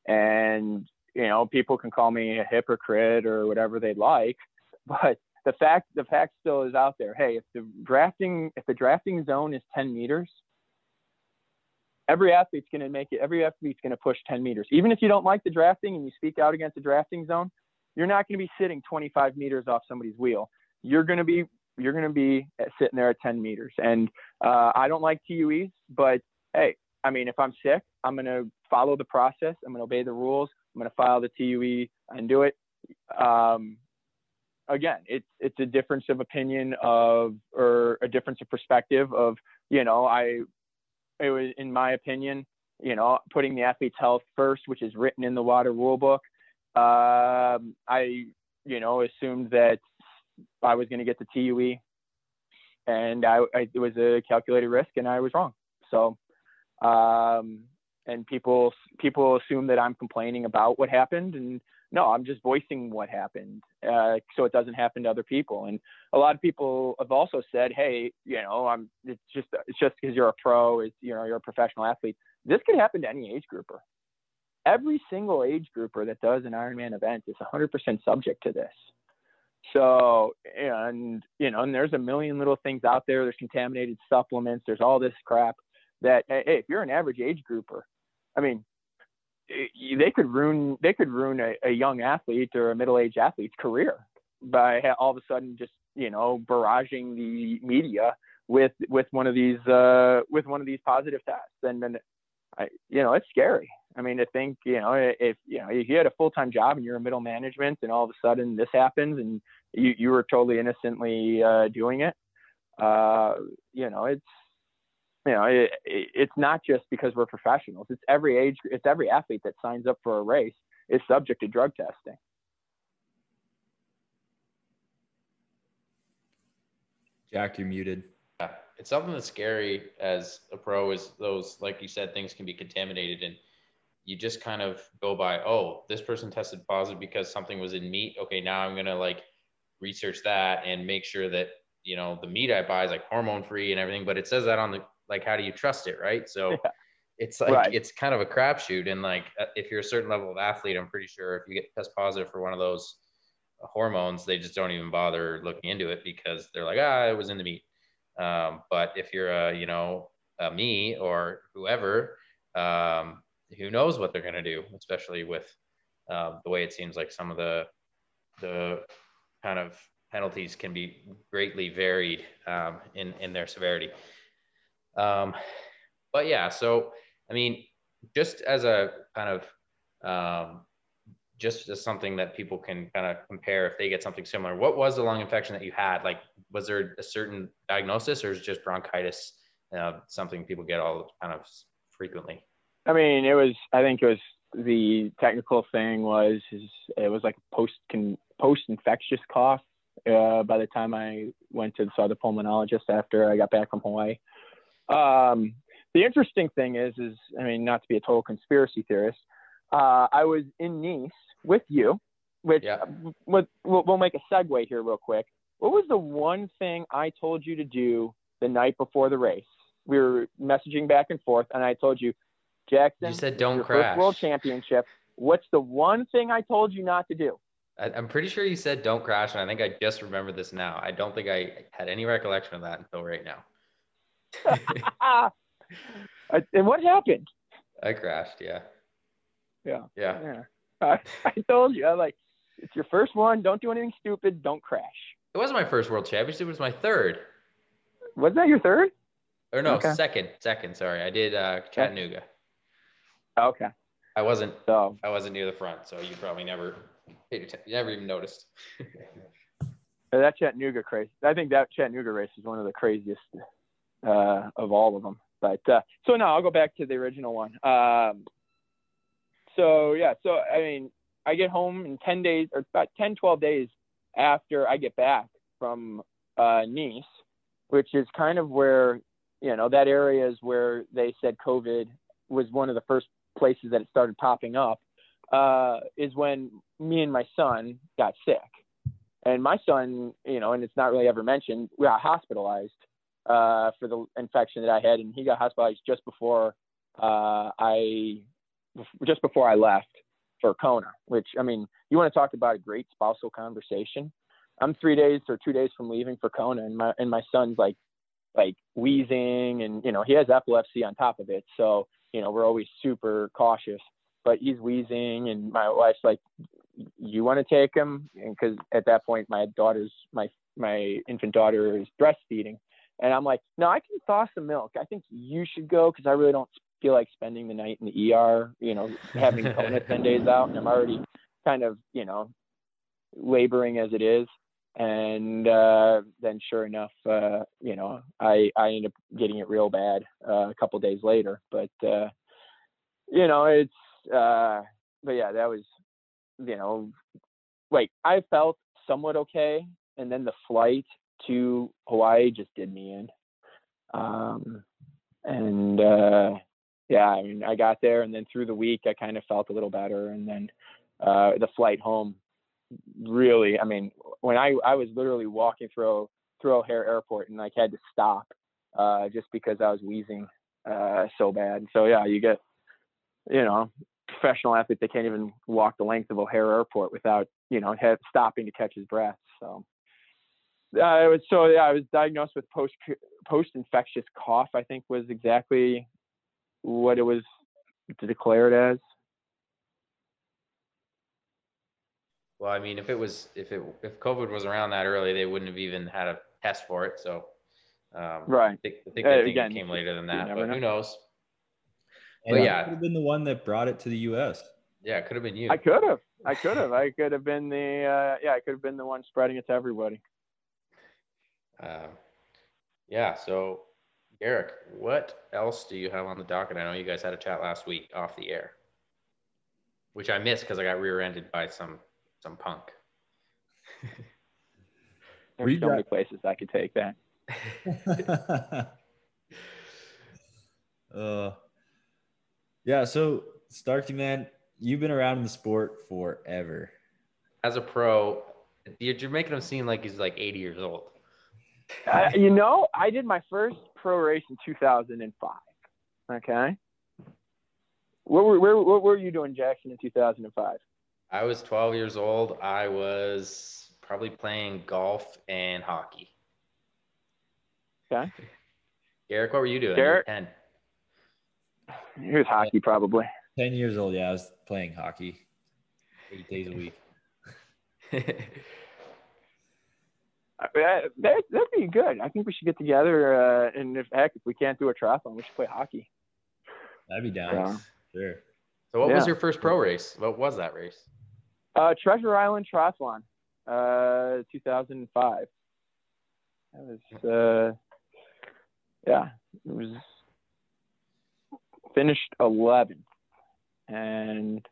And you know, people can call me a hypocrite or whatever they'd like, but the fact the fact still is out there. Hey, if the drafting if the drafting zone is 10 meters, every athlete's going to make it. Every athlete's going to push 10 meters. Even if you don't like the drafting and you speak out against the drafting zone, you're not going to be sitting 25 meters off somebody's wheel. You're going to be you're going to be sitting there at 10 meters. And uh, I don't like TUEs, but hey, I mean, if I'm sick, I'm going to follow the process. I'm going to obey the rules. I'm going to file the TUE and do it. Um, again, it's it's a difference of opinion of or a difference of perspective of you know I it was in my opinion you know putting the athlete's health first, which is written in the WADA rule book. Um, I you know assumed that I was going to get the TUE, and I, I, it was a calculated risk, and I was wrong. So. Um, and people people assume that I'm complaining about what happened, and no, I'm just voicing what happened, uh, so it doesn't happen to other people. And a lot of people have also said, hey, you know, I'm it's just it's just because you're a pro, it's you know you're a professional athlete. This could happen to any age grouper. Every single age grouper that does an Ironman event is 100% subject to this. So, and you know, and there's a million little things out there. There's contaminated supplements. There's all this crap that hey, if you're an average age grouper, I mean, they could ruin they could ruin a, a young athlete or a middle aged athlete's career by all of a sudden just you know barraging the media with with one of these uh, with one of these positive tests and then I you know it's scary. I mean to think you know if you know if you had a full time job and you're in middle management and all of a sudden this happens and you you were totally innocently uh, doing it, uh, you know it's you know, it, it, it's not just because we're professionals. It's every age, it's every athlete that signs up for a race is subject to drug testing. Jack, you're muted. Yeah, it's something that's scary as a pro. Is those, like you said, things can be contaminated, and you just kind of go by, oh, this person tested positive because something was in meat. Okay, now I'm gonna like research that and make sure that you know the meat I buy is like hormone free and everything. But it says that on the like how do you trust it right so yeah. it's like right. it's kind of a crapshoot and like uh, if you're a certain level of athlete i'm pretty sure if you get test positive for one of those hormones they just don't even bother looking into it because they're like ah it was in the meat um, but if you're a you know a me or whoever um, who knows what they're going to do especially with um, the way it seems like some of the the kind of penalties can be greatly varied um, in in their severity um, but yeah, so I mean, just as a kind of um, just as something that people can kind of compare if they get something similar. What was the lung infection that you had? Like, was there a certain diagnosis, or is just bronchitis uh, something people get all kind of frequently? I mean, it was. I think it was the technical thing was it was like post post infectious cough. Uh, by the time I went to saw the pulmonologist after I got back from Hawaii, um, the interesting thing is, is I mean, not to be a total conspiracy theorist, uh, I was in Nice with you, which yeah. we'll, we'll make a segue here real quick. What was the one thing I told you to do the night before the race? We were messaging back and forth, and I told you, Jackson, you said don't crash. world championship. What's the one thing I told you not to do? I, I'm pretty sure you said don't crash, and I think I just remember this now. I don't think I had any recollection of that until right now. and what happened? I crashed. Yeah. Yeah. Yeah. yeah. I, I told you, I like, it's your first one. Don't do anything stupid. Don't crash. It wasn't my first world championship. It was my third. Was that your third? Or no, okay. second. Second. Sorry, I did uh, Chattanooga. Okay. I wasn't. So I wasn't near the front, so you probably never. You never even noticed. that Chattanooga race. I think that Chattanooga race is one of the craziest uh, of all of them. But uh, so now I'll go back to the original one. Um, so yeah, so I mean, I get home in 10 days or about 10, 12 days after I get back from uh, Nice, which is kind of where, you know, that area is where they said COVID was one of the first places that it started popping up, uh, is when me and my son got sick. And my son, you know, and it's not really ever mentioned, we got hospitalized uh, for the infection that I had, and he got hospitalized just before uh, I, just before I left for Kona. Which I mean, you want to talk about a great spousal conversation? I'm three days or two days from leaving for Kona, and my and my son's like like wheezing, and you know he has epilepsy on top of it, so you know we're always super cautious. But he's wheezing, and my wife's like, "You want to take him?" Because at that point, my daughter's my my infant daughter is breastfeeding, and I'm like, "No, I can thaw some milk. I think you should go because I really don't feel like spending the night in the ER. You know, having Kona ten days out, and I'm already kind of you know laboring as it is." and uh, then sure enough, uh, you know, I I ended up getting it real bad uh, a couple days later. But uh, you know, it's uh, but yeah, that was you know, like I felt somewhat okay, and then the flight to Hawaii just did me in. Um, and uh, yeah, I mean, I got there, and then through the week, I kind of felt a little better, and then uh, the flight home really, I mean, when I I was literally walking through through O'Hare Airport and like had to stop uh, just because I was wheezing uh, so bad. So yeah, you get you know professional athletes they can't even walk the length of O'Hare Airport without you know stopping to catch his breath. So. Uh, was so yeah. I was diagnosed with post post infectious cough. I think was exactly what it was declared as. Well, I mean, if it was if it if COVID was around that early, they wouldn't have even had a test for it. So, um, right. I think, I think, uh, again, it came later than that, but know. who knows? And but yeah, could have been the one that brought it to the U.S. Yeah, it could have been you. I could have. I could have. I could have been the. Uh, yeah, I could have been the one spreading it to everybody. Uh, yeah. So, Garrick, what else do you have on the docket? I know you guys had a chat last week off the air, which I missed because I got rear-ended by some some punk. There's so many places I could take that. uh, yeah. So Starky, man, you've been around in the sport forever. As a pro, you're making him seem like he's like 80 years old. Uh, you know, I did my first pro race in 2005. Okay. What were, where, what were you doing, Jackson, in 2005? I was 12 years old. I was probably playing golf and hockey. Okay. Garrick, what were you doing? Derek, 10. He was hockey, probably. 10 years old. Yeah, I was playing hockey eight days a week. That, that, that'd be good. I think we should get together. Uh, and if heck, if we can't do a triathlon, we should play hockey. That'd be down. Yeah. Sure. So, what yeah. was your first pro race? What was that race? Uh, Treasure Island Triathlon, uh, 2005. That was, uh, yeah, it was finished 11th. And,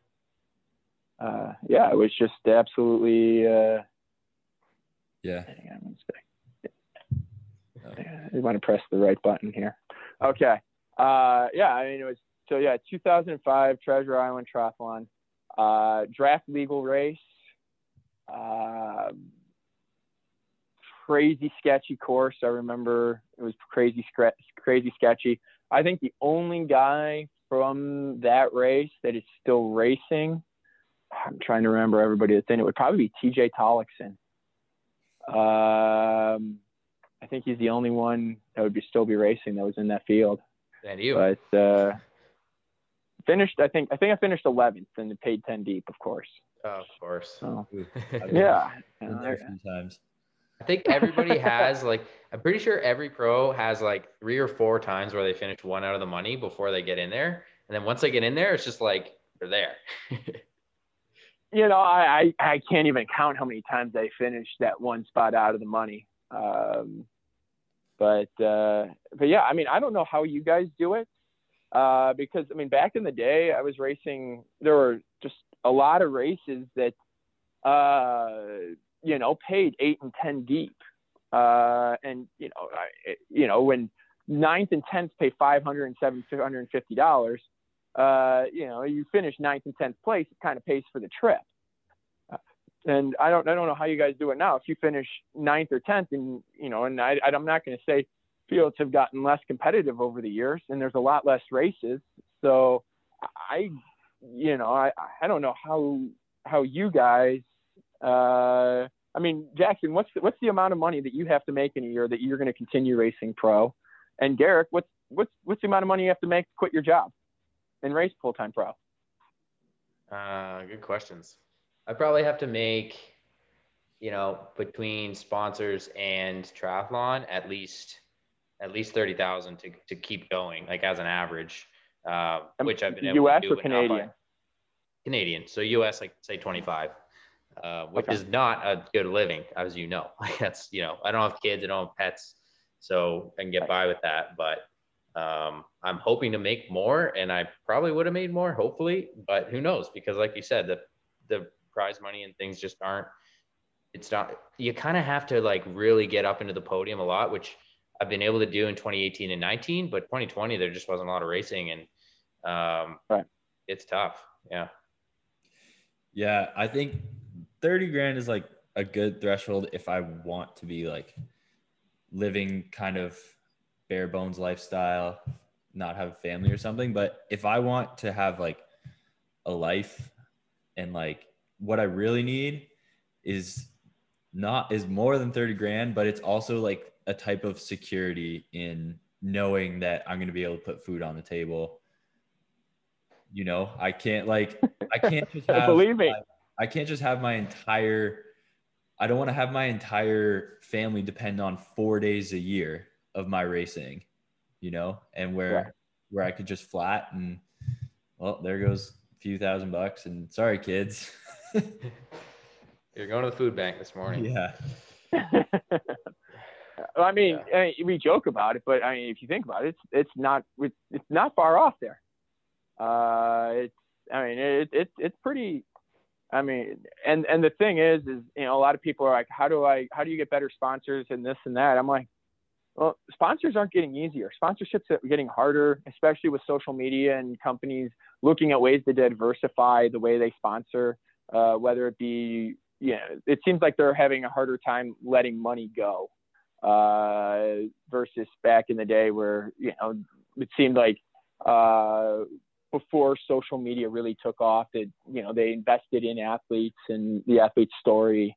uh, yeah, it was just absolutely, uh, yeah. Hang on one second. You want to press the right button here. Okay. Uh, yeah, I mean, it was, so yeah, 2005 Treasure Island Triathlon uh, draft legal race, uh, crazy sketchy course. I remember it was crazy, crazy sketchy. I think the only guy from that race that is still racing, I'm trying to remember everybody that's in it, would probably be TJ Tollakson. Um, I think he's the only one that would be still be racing that was in that field. That you. But uh, finished. I think I think I finished 11th and it paid 10 deep, of course. Oh, of course. So, yeah. Been there a few times. I think everybody has like I'm pretty sure every pro has like three or four times where they finish one out of the money before they get in there, and then once they get in there, it's just like they're there. you know, I, I I can't even count how many times I finished that one spot out of the money. Um, but uh, but yeah, I mean, I don't know how you guys do it uh, because I mean, back in the day, I was racing. There were just a lot of races that, uh, you know, paid eight and ten deep, uh, and you know, I, you know, when ninth and tenth pay five hundred and seven hundred and fifty dollars, uh, you know, you finish ninth and tenth place, it kind of pays for the trip. Uh, And I don't I don't know how you guys do it now. If you finish ninth or tenth, and you know, and I I'm not going to say fields have gotten less competitive over the years, and there's a lot less races. So I, you know, I I don't know how how you guys. Uh, I mean, Jackson, what's the, what's the amount of money that you have to make in a year that you're going to continue racing pro? And Garrick, what's what's what's the amount of money you have to make to quit your job and race full time pro? Uh, good questions. I probably have to make, you know, between sponsors and triathlon at least at least thirty thousand to to keep going, like as an average, uh, which I've been able US to do. or Canadian? Canadian. So US, like say twenty five. Uh, which Okay. is not a good living, as you know. Like that's you know, I don't have kids, I don't have pets, so I can get by with that. But um, I'm hoping to make more, and I probably would have made more, hopefully. But who knows? Because like you said, the the prize money and things just aren't. It's not. You kind of have to like really get up into the podium a lot, which I've been able to do in 2018 and 19. But 2020, there just wasn't a lot of racing, and um, Right. it's tough. Yeah. Yeah, I think 30 grand is like a good threshold if I want to be like living kind of bare bones lifestyle, not have a family or something. But if I want to have like a life and like what I really need is not is more than 30 grand, but it's also like a type of security in knowing that I'm going to be able to put food on the table. You know, I can't like I can't just have Believe me. like, I can't just have my entire I don't want to have my entire family depend on 4 days a year of my racing, you know, and where Right. where I could just flat and well, there goes a few thousand bucks and sorry kids. You're going to the food bank this morning. yeah. I mean, I mean, we joke about it, but I mean, if you think about it, it's it's not it's, it's not far off there. Uh, it's I mean, it, it it's pretty. I mean, and and the thing is, is you know, a lot of people are like, how do I how do you get better sponsors and this and that? I'm like, well, sponsors aren't getting easier. Sponsorships are getting harder, especially with social media and companies looking at ways to diversify the way they sponsor, uh, whether it be you know, it seems like they're having a harder time letting money go uh, versus back in the day where you know it seemed like uh, before social media really took off, that, you know they invested in athletes and the athlete story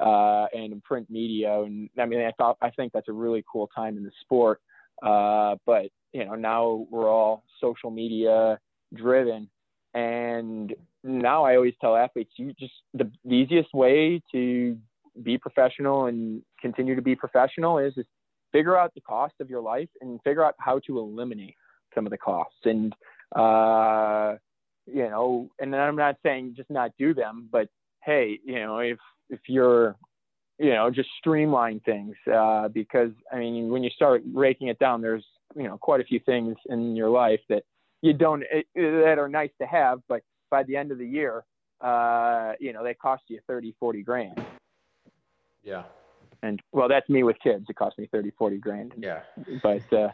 uh, and print media, and I mean I thought I think that's a really cool time in the sport. Uh, but you know now we're all social media driven, and now I always tell athletes you just the, the easiest way to be professional and continue to be professional is just figure out the cost of your life and figure out how to eliminate some of the costs. And uh you know and i'm not saying just not do them but hey you know if if you're you know just streamline things uh because i mean when you start breaking it down there's you know quite a few things in your life that you don't eh, that are nice to have but by the end of the year uh you know they cost you 30 40 grand Yeah. and well that's me with kids it cost me 30 40 grand Yeah. but uh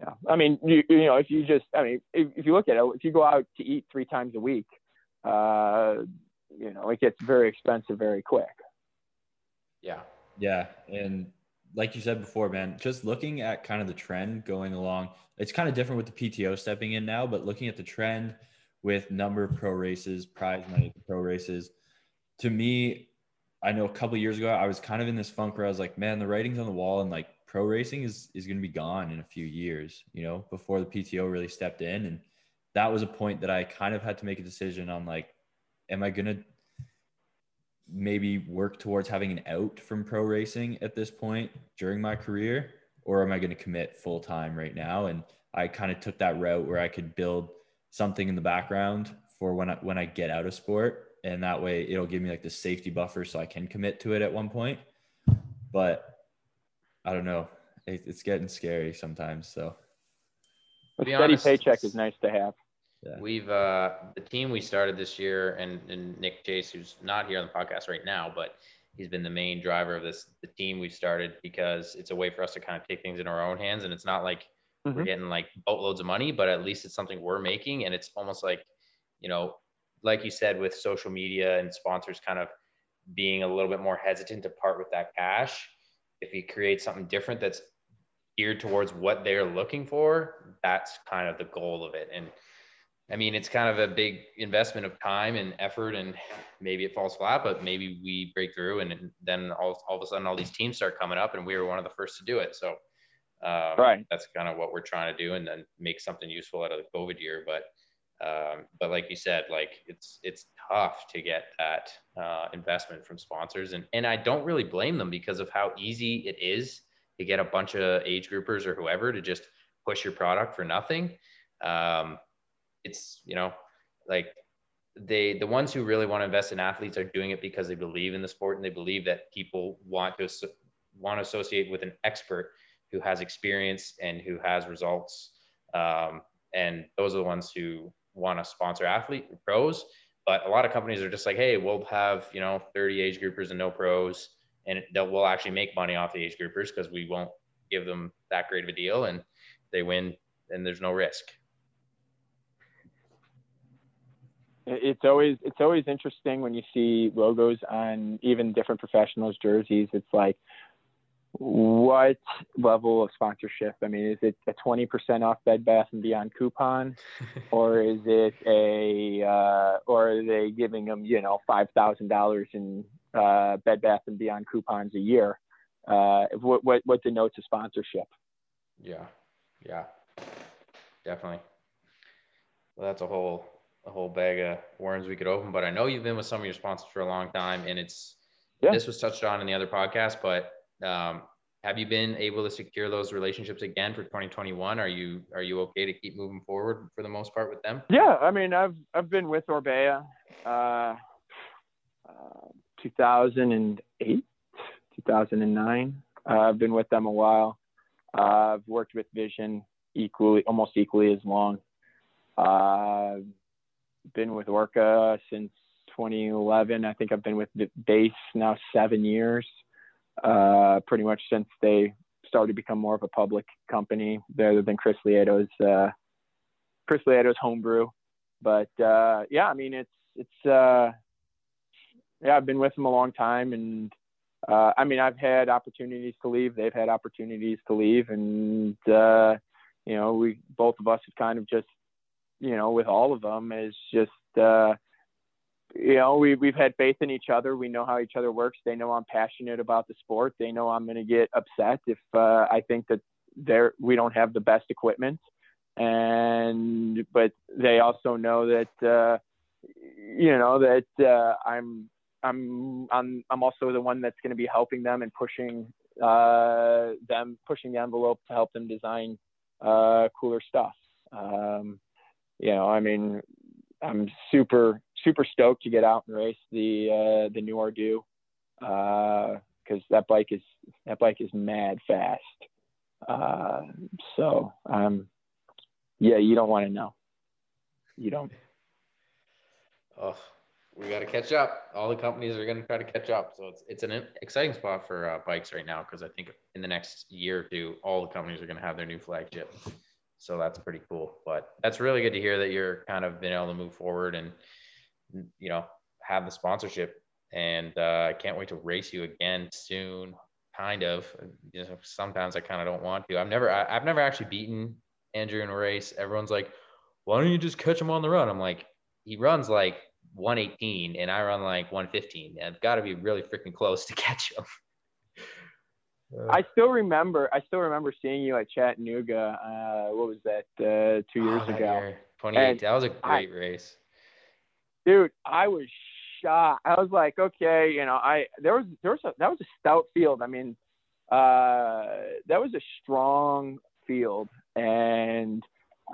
yeah i mean you, you know if you just i mean if, if you look at it if you go out to eat three times a week uh you know it gets very expensive very quick Yeah. Yeah, and like you said before, man, just looking at kind of the trend going along, it's kind of different with the PTO stepping in now, but looking at the trend with number of pro races, prize money pro races, to me, I know a couple of years ago I was kind of in this funk where I was like, man, the writing's on the wall, and like pro racing is is going to be gone in a few years, you know, before the PTO really stepped in, and that was a point that I kind of had to make a decision on, like, am I going to maybe work towards having an out from pro racing at this point during my career? Or am i going to commit full time right now? And i kind of took that route where i could build something in the background for when i when i get out of sport. And that way it'll give me like the safety buffer so i can commit to it at one point. But i don't know. It, it's getting scary sometimes so. A steady honest, paycheck is nice to have yeah We've uh the team we started this year and, and Nick Chase, who's not here on the podcast right now, but he's been the main driver of this the team we've started because it's a way for us to kind of take things in our own hands and it's not like we're Mhm. getting like boatloads of money, but at least it's something we're making and it's almost like, you know, like you said with social media and sponsors kind of being a little bit more hesitant to part with that cash. If you create something different that's geared towards what they're looking for, that's kind of the goal of it. And I mean, it's kind of a big investment of time and effort, and maybe it falls flat, but maybe we break through, and then all, all of a sudden, all these teams start coming up, and we were one of the first to do it. So, um, right, that's kind of what we're trying to do, and then make something useful out of the COVID year. But, um, but like you said, like it's it's tough to get that uh, investment from sponsors, and and I don't really blame them because of how easy it is to get a bunch of age groupers or whoever to just push your product for nothing. Um, it's you know like they the ones who really want to invest in athletes are doing it because they believe in the sport and they believe that people want to want to associate with an expert who has experience and who has results. Um, and those are the ones who want to sponsor athlete pros but a lot of companies are just like hey we'll have you know 30 age groupers and no pros and they'll we'll actually make money off the age groupers because we won't give them that great of a deal and they win and there's no risk it's always it's always interesting when you see logos on even different professionals jerseys. It's like what level of sponsorship? I mean is it a 20% off bed bath and beyond coupon? Or is it a uh, or are they giving them you know $5000 in uh, bed bath and beyond coupons a year? Uh, what, what what denotes a sponsorship? Yeah. Yeah. Definitely. Well that's a whole a whole bag of worms we could open. But I know you've been with some of your sponsors for a long time, and it's yeah. this was touched on in the other podcast. But um, have you been able to secure those relationships again for 2021? Are you are you okay to keep moving forward for the most part with them? Yeah, I mean, I've I've been with Orbea, uh, uh, 2008, 2009. Uh, I've been with them a while. Uh, I've worked with Vision equally, almost equally as long. Been with Orca since 2011. I think I've been with Base now seven years, uh, pretty much since they started to become more of a public company rather than Chris Lieto's uh, Chris Lieto's homebrew. But uh, yeah, I mean it's it's uh, yeah I've been with them a long time and uh, I mean I've had opportunities to leave. They've had opportunities to leave, and uh, you know we both of us have kind of just you know, with all of them is just, uh, you know, we, we've had faith in each other. We know how each other works. They know I'm passionate about the sport. They know I'm going to get upset if uh, I think that they're, we don't have the best equipment. And, but they also know that, uh, you know, that uh, I'm, I'm, I'm, I'm also the one that's going to be helping them and pushing uh, them, pushing the envelope to help them design uh, cooler stuff. Um, you know, I mean, I'm super super stoked to get out and race the uh, the new Ordu because uh, that bike is that bike is mad fast. Uh, so um, yeah, you don't want to know. You don't. Oh, we got to catch up. All the companies are going to try to catch up. So it's it's an exciting spot for uh, bikes right now because I think in the next year or two, all the companies are going to have their new flagship so that's pretty cool. But that's really good to hear that you're kind of been able to move forward and you know have the sponsorship. And uh, I can't wait to race you again soon. Kind of. You know, sometimes I kind of don't want to. I've never I, I've never actually beaten Andrew in a race. Everyone's like, why don't you just catch him on the run? I'm like, he runs like 118 and I run like 115. I've got to be really freaking close to catch him. I still remember. I still remember seeing you at Chattanooga. Uh, what was that? Uh, two years oh, ago. Year. 28. that was a great I, race. Dude, I was shocked. I was like, okay, you know, I there was there was a that was a stout field. I mean, uh, that was a strong field, and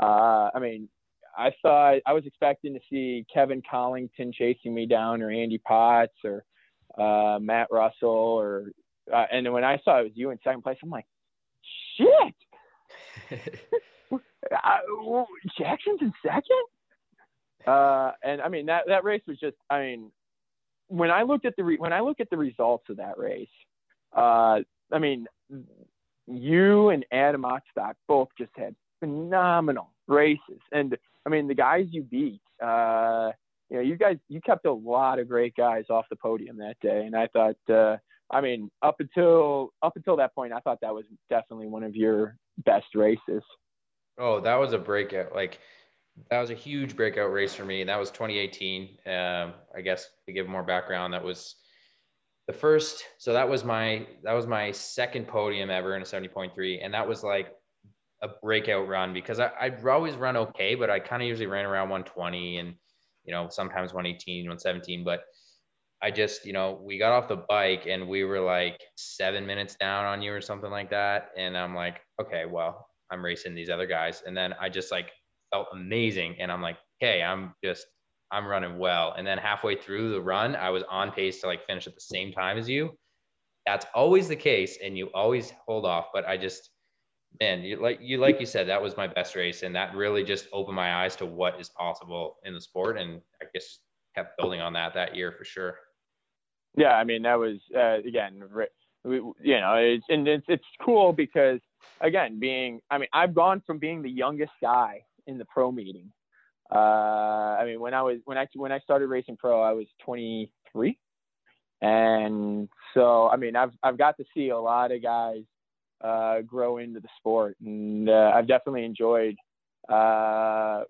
uh, I mean, I thought I was expecting to see Kevin Collington chasing me down, or Andy Potts, or uh, Matt Russell, or uh, and when I saw it was you in second place, I'm like, shit. uh, Jackson's in second. Uh, and I mean that that race was just. I mean, when I looked at the re- when I look at the results of that race, uh, I mean, you and Adam Otstot both just had phenomenal races, and I mean the guys you beat. Uh, you know, you guys, you kept a lot of great guys off the podium that day, and I thought, uh, I mean, up until up until that point, I thought that was definitely one of your best races. Oh, that was a breakout. Like that was a huge breakout race for me. That was 2018. Um, I guess to give more background, that was the first. So that was my that was my second podium ever in a 70.3, and that was like a breakout run because I, I'd always run okay, but I kind of usually ran around 120 and you know sometimes 118, 117, but I just, you know, we got off the bike and we were like seven minutes down on you or something like that. And I'm like, okay, well, I'm racing these other guys. And then I just like felt amazing. And I'm like, okay, I'm just, I'm running well. And then halfway through the run, I was on pace to like finish at the same time as you. That's always the case. And you always hold off. But I just, man, you like you like you said, that was my best race. And that really just opened my eyes to what is possible in the sport. And I guess kept building on that that year for sure. Yeah, I mean that was uh, again, you know, it's and it's it's cool because again, being I mean I've gone from being the youngest guy in the pro meeting. Uh, I mean when I was when I when I started racing pro, I was 23, and so I mean I've I've got to see a lot of guys uh, grow into the sport, and uh, I've definitely enjoyed uh,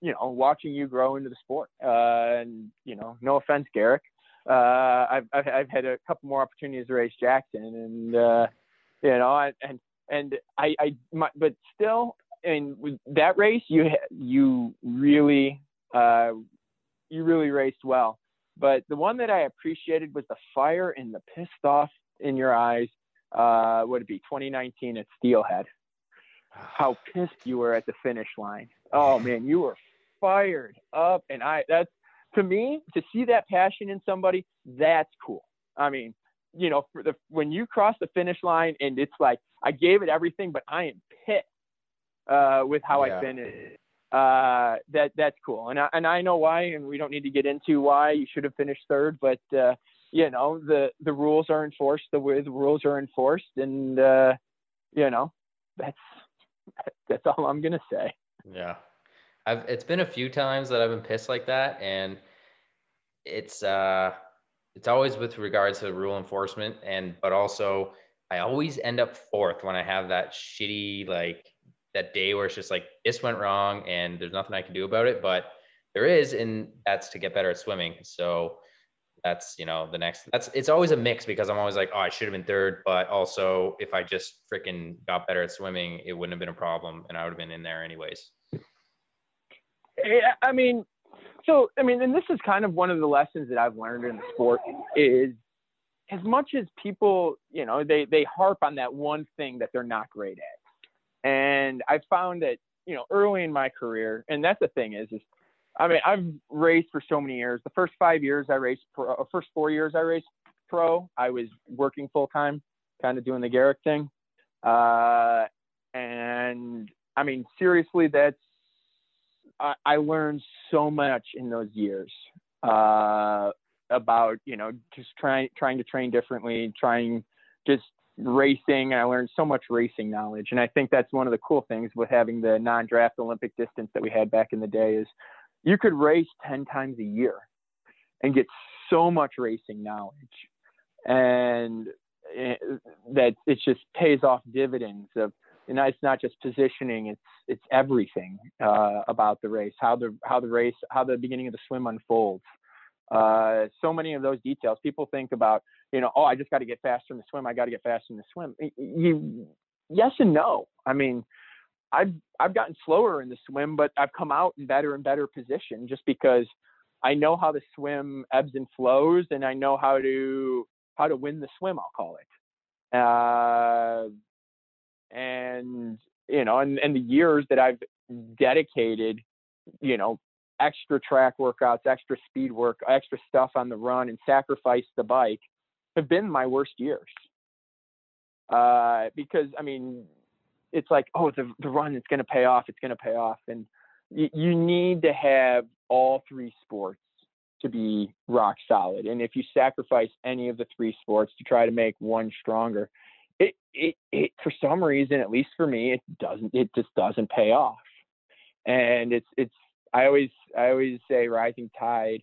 you know watching you grow into the sport. Uh, and you know, no offense, Garrick uh, I've, I've, I've had a couple more opportunities to race Jackson, and uh, you know, and and I, I my, but still, I in that race, you you really uh, you really raced well. But the one that I appreciated was the fire and the pissed off in your eyes. Uh, would it be 2019 at Steelhead? How pissed you were at the finish line. Oh man, you were fired up, and I that's to me, to see that passion in somebody, that's cool. I mean, you know, for the when you cross the finish line and it's like I gave it everything, but I am pissed uh, with how yeah. I finished. Uh, that that's cool, and I, and I know why, and we don't need to get into why you should have finished third, but uh, you know the the rules are enforced the way the rules are enforced, and uh, you know that's that's all I'm gonna say. Yeah, I've it's been a few times that I've been pissed like that, and it's uh it's always with regards to rule enforcement, and but also I always end up fourth when I have that shitty like that day where it's just like this went wrong and there's nothing I can do about it, but there is, and that's to get better at swimming. So that's you know the next that's it's always a mix because i'm always like oh i should have been third but also if i just freaking got better at swimming it wouldn't have been a problem and i would have been in there anyways I mean, so I mean, and this is kind of one of the lessons that I've learned in the sport is as much as people, you know, they they harp on that one thing that they're not great at, and I found that you know early in my career, and that's the thing is is. I mean, I've raced for so many years. The first five years I raced pro, uh, first four years I raced pro, I was working full time, kind of doing the Garrick thing. Uh, and I mean, seriously, that's I, I learned so much in those years uh, about you know just trying trying to train differently, trying just racing. I learned so much racing knowledge, and I think that's one of the cool things with having the non-draft Olympic distance that we had back in the day is you could race ten times a year and get so much racing knowledge, and it, eh, that it just pays off dividends of and it's not just positioning it's it's everything uh, about the race how the how the race how the beginning of the swim unfolds. Uh, so many of those details people think about you know oh i just got to get faster in the swim i got to get faster in the swim. You yes and no. I mean i've i've gotten slower in the swim but i've come out in better and better position just because i know how the swim ebbs and flows and i know how to how to win the swim i'll call it. Uh, you know, and, and the years that I've dedicated, you know, extra track workouts, extra speed work, extra stuff on the run, and sacrificed the bike have been my worst years. Uh, because I mean, it's like, oh, the the run is going to pay off. It's going to pay off, and y- you need to have all three sports to be rock solid. And if you sacrifice any of the three sports to try to make one stronger, it, it, it for some reason, at least for me, it doesn't, it just doesn't pay off. And it's, it's, I always I always say rising tide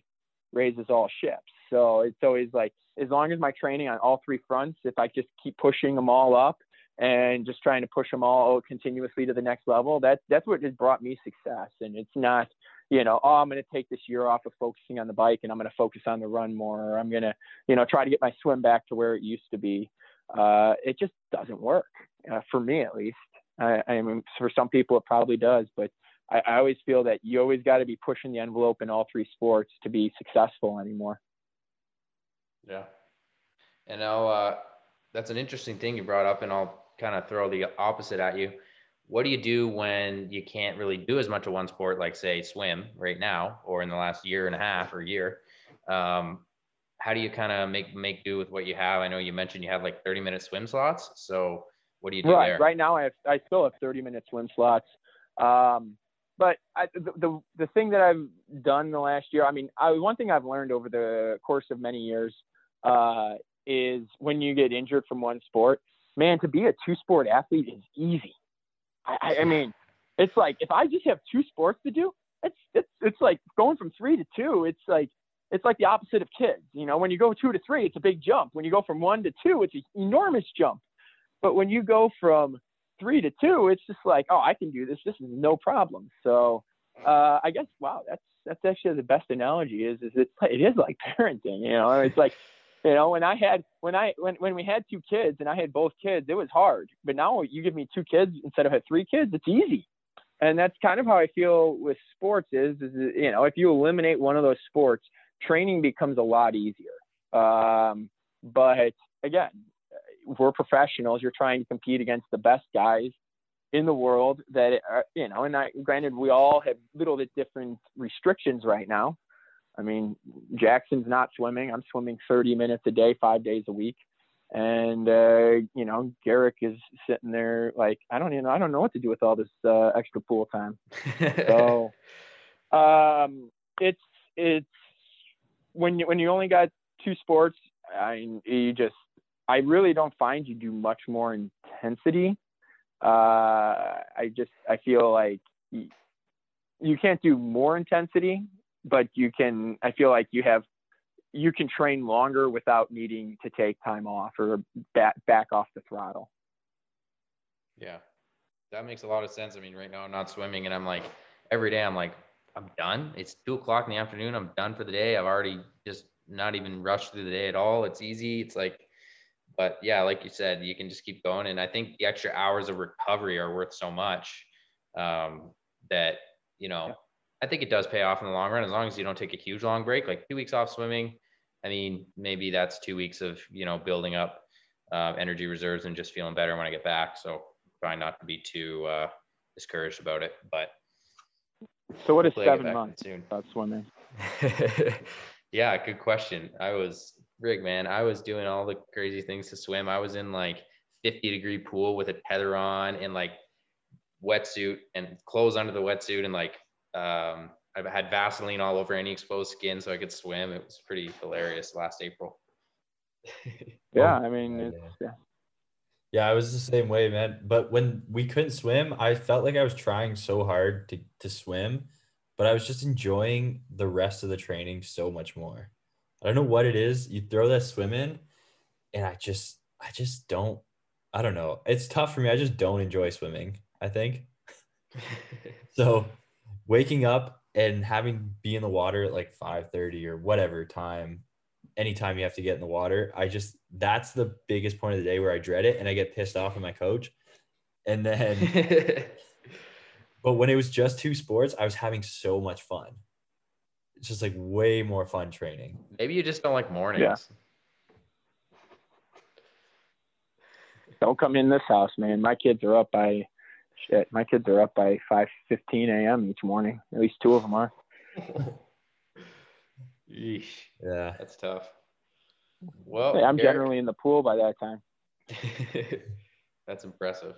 raises all ships. So it's always like as long as my training on all three fronts, if I just keep pushing them all up and just trying to push them all continuously to the next level, that that's what has brought me success. And it's not, you know, oh, I'm going to take this year off of focusing on the bike and I'm going to focus on the run more, or I'm going to, you know, try to get my swim back to where it used to be. Uh, it just doesn't work uh, for me, at least. I, I mean, for some people it probably does, but I, I always feel that you always got to be pushing the envelope in all three sports to be successful anymore. Yeah. And now uh, that's an interesting thing you brought up, and I'll kind of throw the opposite at you. What do you do when you can't really do as much of one sport, like say swim right now, or in the last year and a half or year? Um, how do you kind of make make do with what you have? I know you mentioned you have like 30 minute swim slots. So what do you do right, there? Right now, I have, I still have 30 minute swim slots. Um, but I, the, the, the thing that I've done the last year, I mean, I, one thing I've learned over the course of many years uh, is when you get injured from one sport, man, to be a two sport athlete is easy. I, I mean, it's like if I just have two sports to do, it's it's it's like going from three to two. It's like it's like the opposite of kids. You know, when you go two to three, it's a big jump. When you go from one to two, it's an enormous jump. But when you go from three to two, it's just like, oh, I can do this. This is no problem. So uh, I guess wow, that's that's actually the best analogy. Is is it? It is like parenting. You know, it's like you know when I had when I when when we had two kids and I had both kids, it was hard. But now you give me two kids instead of have three kids, it's easy. And that's kind of how I feel with sports. Is is you know if you eliminate one of those sports, training becomes a lot easier. Um, but again, we're professionals. You're trying to compete against the best guys in the world that are, you know, and I, granted, we all have little bit different restrictions right now. I mean, Jackson's not swimming. I'm swimming 30 minutes a day, five days a week. And, uh, you know, Garrick is sitting there like, I don't even. I don't know what to do with all this uh, extra pool time. so um, it's, it's when you, when you only got two sports, I you just I really don't find you do much more intensity. Uh, I just I feel like you can't do more intensity, but you can. I feel like you have you can train longer without needing to take time off or back back off the throttle. Yeah, that makes a lot of sense. I mean, right now I'm not swimming, and I'm like every day I'm like I'm done. It's two o'clock in the afternoon. I'm done for the day. I've already just not even rushed through the day at all. It's easy. It's like but yeah, like you said, you can just keep going. And I think the extra hours of recovery are worth so much um, that, you know, yeah. I think it does pay off in the long run as long as you don't take a huge long break, like two weeks off swimming. I mean, maybe that's two weeks of, you know, building up uh, energy reserves and just feeling better when I get back. So try not to be too uh, discouraged about it. But so what is seven months soon. about swimming? yeah, good question. I was rig, man. I was doing all the crazy things to swim. I was in like 50 degree pool with a tether on and like wetsuit and clothes under the wetsuit and like um, I had Vaseline all over any exposed skin so I could swim. It was pretty hilarious last April. yeah, I mean, yeah. Yeah, I was the same way, man. But when we couldn't swim, I felt like I was trying so hard to, to swim, but I was just enjoying the rest of the training so much more. I don't know what it is. You throw that swim in, and I just, I just don't. I don't know. It's tough for me. I just don't enjoy swimming. I think. so, waking up and having be in the water at like five thirty or whatever time, anytime you have to get in the water, I just that's the biggest point of the day where I dread it and I get pissed off at my coach. And then, but when it was just two sports, I was having so much fun it's just like way more fun training. Maybe you just don't like mornings. Yeah. Don't come in this house, man. My kids are up by shit. My kids are up by five fifteen a.m. each morning. At least two of them are. Yeesh. Yeah, that's tough. Well, hey, I'm Garrick. generally in the pool by that time. that's impressive.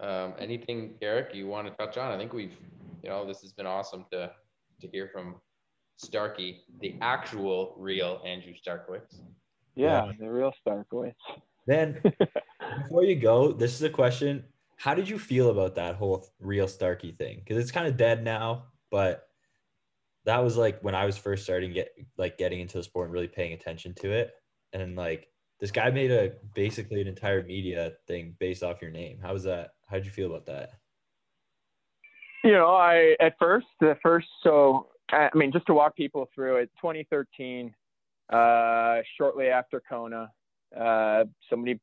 Um, anything, Eric, you want to touch on? I think we've, you know, this has been awesome to to hear from Starky, the actual real Andrew Starykowicz. Yeah, yeah. the real Starykowicz. Then, before you go, this is a question. How did you feel about that whole real Starky thing? Because it's kind of dead now, but that was like when I was first starting get like getting into the sport and really paying attention to it. And like this guy made a basically an entire media thing based off your name. How was that? How did you feel about that? You know, I at first the first so I mean just to walk people through it, 2013, uh, shortly after Kona, uh, somebody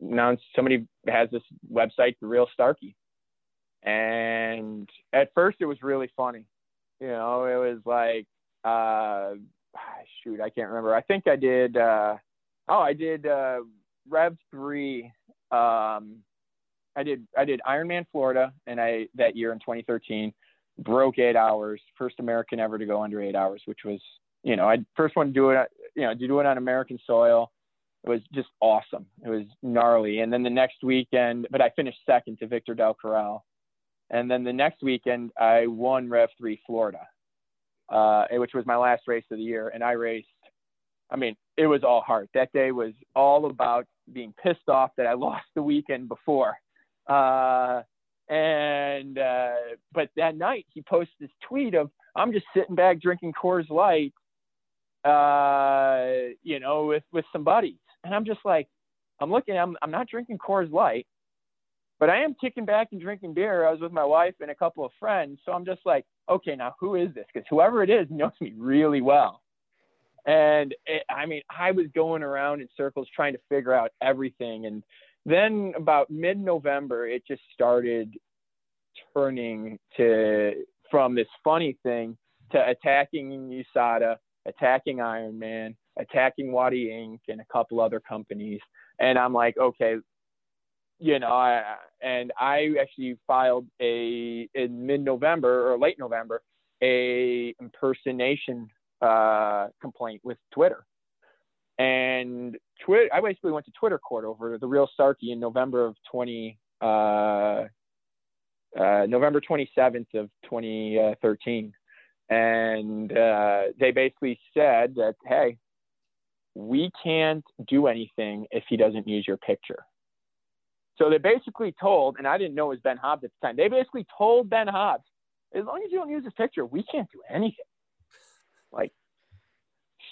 announced somebody has this website, the Real Starky, and at first it was really funny. You know, it was like, uh, shoot, I can't remember. I think I did. Uh, oh, I did uh, Rev three. Um, I did I did Ironman Florida, and I that year in 2013 broke eight hours, first American ever to go under eight hours, which was you know I first one to do it you know to do it on American soil. It was just awesome. It was gnarly. And then the next weekend, but I finished second to Victor Del Corral. And then the next weekend, I won Rev 3 Florida, uh, which was my last race of the year. And I raced, I mean, it was all heart. That day was all about being pissed off that I lost the weekend before. Uh, and, uh, but that night he posted this tweet of, I'm just sitting back drinking Coors Light, uh, you know, with, with some buddies. And I'm just like, I'm looking, I'm, I'm not drinking Coors Light, but I am kicking back and drinking beer. I was with my wife and a couple of friends. So I'm just like, okay, now who is this? Because whoever it is knows me really well. And it, I mean, I was going around in circles trying to figure out everything. And then about mid November, it just started turning to from this funny thing to attacking USADA, attacking Ironman, attacking Wadi Inc. and a couple other companies. And I'm like, okay, you know, I, and I actually filed a in mid-November or late November a impersonation uh, complaint with Twitter. And Twitter, I basically went to Twitter court over the real Starky in November of 20, uh, uh, November 27th of 2013. And uh, they basically said that, hey, we can't do anything if he doesn't use your picture. So they basically told, and I didn't know it was Ben Hobbs at the time. They basically told Ben Hobbs, as long as you don't use his picture, we can't do anything. Like,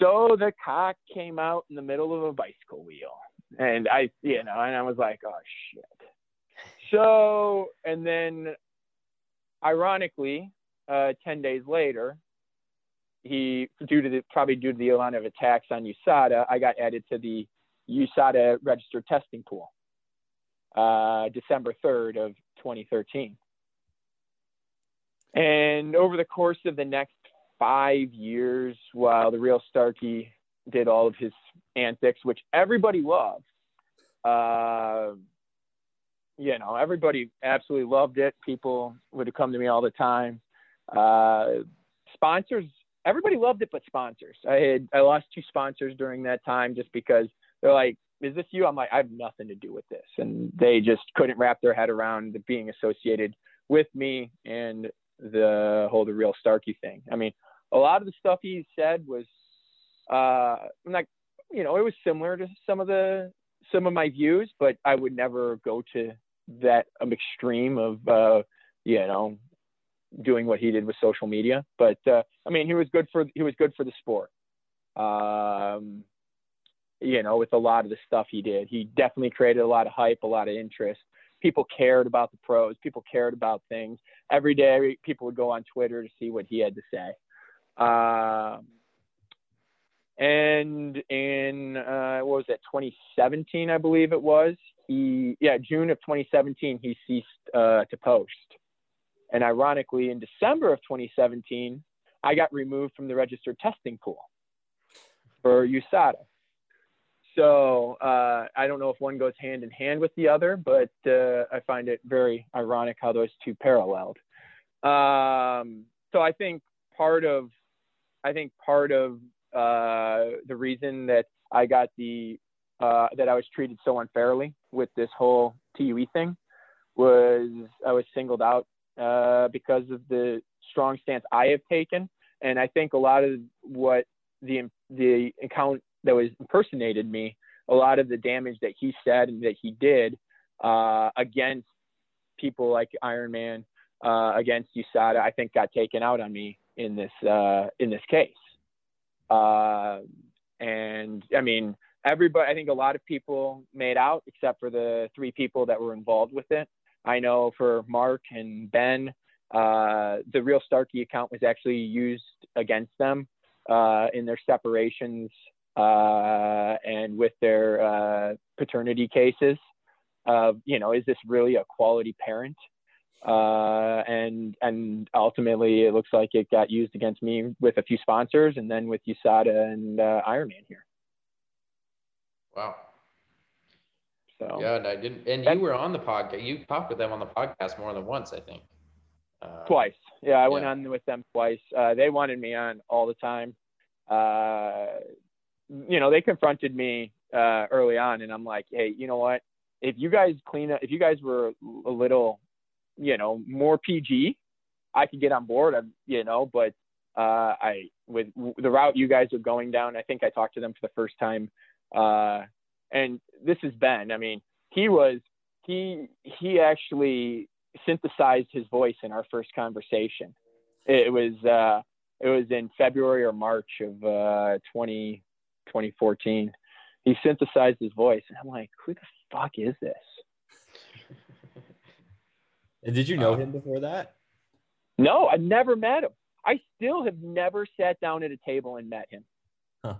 so the cock came out in the middle of a bicycle wheel, and I, you know, and I was like, oh shit. So, and then, ironically, uh, ten days later, he due to the probably due to the line of attacks on USADA, I got added to the USADA registered testing pool. Uh, December 3rd of 2013. And over the course of the next five years, while the real Starky did all of his antics, which everybody loved, uh, you know, everybody absolutely loved it. People would come to me all the time. Uh, sponsors, everybody loved it, but sponsors. I had I lost two sponsors during that time just because they're like, is this you? I'm like, I have nothing to do with this. And they just couldn't wrap their head around being associated with me and the whole the real Starky thing. I mean, a lot of the stuff he said was uh not you know, it was similar to some of the some of my views, but I would never go to that um, extreme of uh you know doing what he did with social media. But uh I mean he was good for he was good for the sport. Um you know, with a lot of the stuff he did. He definitely created a lot of hype, a lot of interest. People cared about the pros. People cared about things. Every day, people would go on Twitter to see what he had to say. Um, and in uh, what was that 2017 i believe it was he yeah june of 2017 he ceased uh, to post and ironically in december of 2017 i got removed from the registered testing pool for usada so uh, I don't know if one goes hand in hand with the other, but uh, I find it very ironic how those two paralleled. Um, so I think part of, I think part of uh, the reason that I got the uh, that I was treated so unfairly with this whole TUE thing was I was singled out uh, because of the strong stance I have taken, and I think a lot of what the the account that was impersonated me, a lot of the damage that he said and that he did uh, against people like Ironman, uh, against USADA, I think got taken out on me in this uh, in this case. Uh, and I mean, everybody. I think a lot of people made out, except for the three people that were involved with it. I know for Mark and Ben, uh, the real Starky account was actually used against them uh, in their separations uh, and with their uh, paternity cases. you know, is this really a quality parent? Uh, and and ultimately, it looks like it got used against me with a few sponsors, and then with USADA and uh, Ironman here. Wow. So yeah, and I didn't. And you were on the podcast. You talked with them on the podcast more than once, I think. Uh, twice. Yeah, I went on with them twice. Uh, they wanted me on all the time. Uh, you know, they confronted me uh, early on, and I'm like, hey, you know what? If you guys clean up, if you guys were a little, you know, more PG, I could get on board. I'm, you know, but uh, I with the route you guys are going down, I think I talked to them for the first time. Uh, and this is Ben. I mean, he was he he actually synthesized his voice in our first conversation. It was uh, it was in February or March of uh, 20, 2014. He synthesized his voice, and I'm like, who the fuck is this? And did you know him before that? No, I never met him. I still have never sat down at a table and met him. Huh.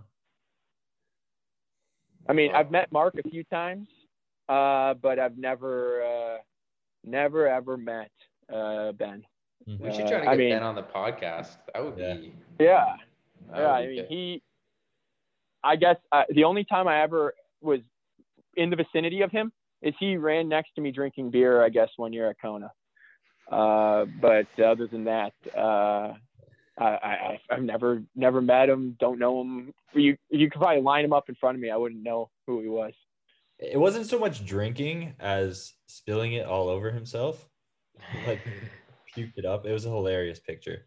I mean, I've met Mark a few times, uh, but I've never, uh, never ever met uh, Ben. We should try to get I mean, Ben on the podcast. That would yeah. be. Yeah. Yeah. I mean, good. he. I guess uh, the only time I ever was in the vicinity of him is he ran next to me drinking beer. I guess one year at Kona. Uh, but other than that, uh, I, I I've never never met him. Don't know him. You you could probably line him up in front of me. I wouldn't know who he was. It wasn't so much drinking as spilling it all over himself. Like puked it up. It was a hilarious picture.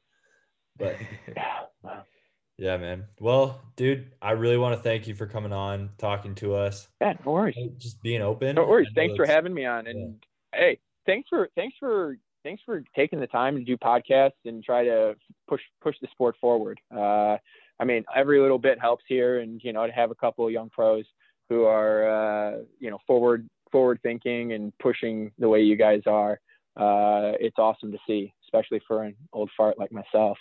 But yeah, man. Well, dude, I really want to thank you for coming on, talking to us. Yeah, no worries. Just being open. No worries. Thanks for having me on. And yeah. hey, thanks for thanks for thanks for taking the time to do podcasts and try to push push the sport forward. Uh, I mean, every little bit helps here, and you know, to have a couple of young pros who are uh, you know forward forward thinking and pushing the way you guys are. Uh, it's awesome to see, especially for an old fart like myself.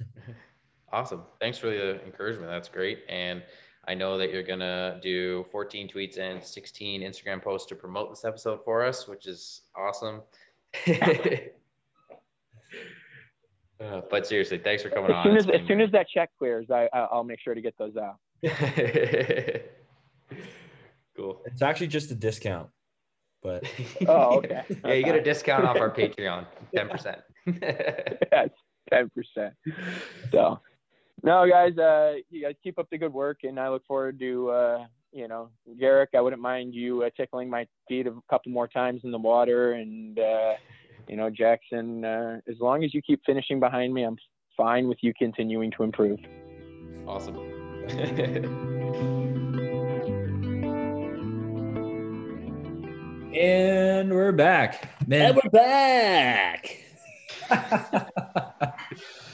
Awesome. Thanks for the encouragement. That's great. And I know that you're gonna do 14 tweets and 16 Instagram posts to promote this episode for us, which is awesome. uh, but seriously, thanks for coming as on. Soon as, as soon as that check clears, I, I'll make sure to get those out. cool. It's actually just a discount, but oh, okay. yeah, you get a discount off our Patreon, ten percent. yes, ten percent. So, no, guys, uh, you guys keep up the good work, and I look forward to, uh, you know, Garrick. I wouldn't mind you uh, tickling my feet a couple more times in the water, and uh, you know, Jackson. Uh, as long as you keep finishing behind me, I'm fine with you continuing to improve. Awesome. and we're back, man. And we're back.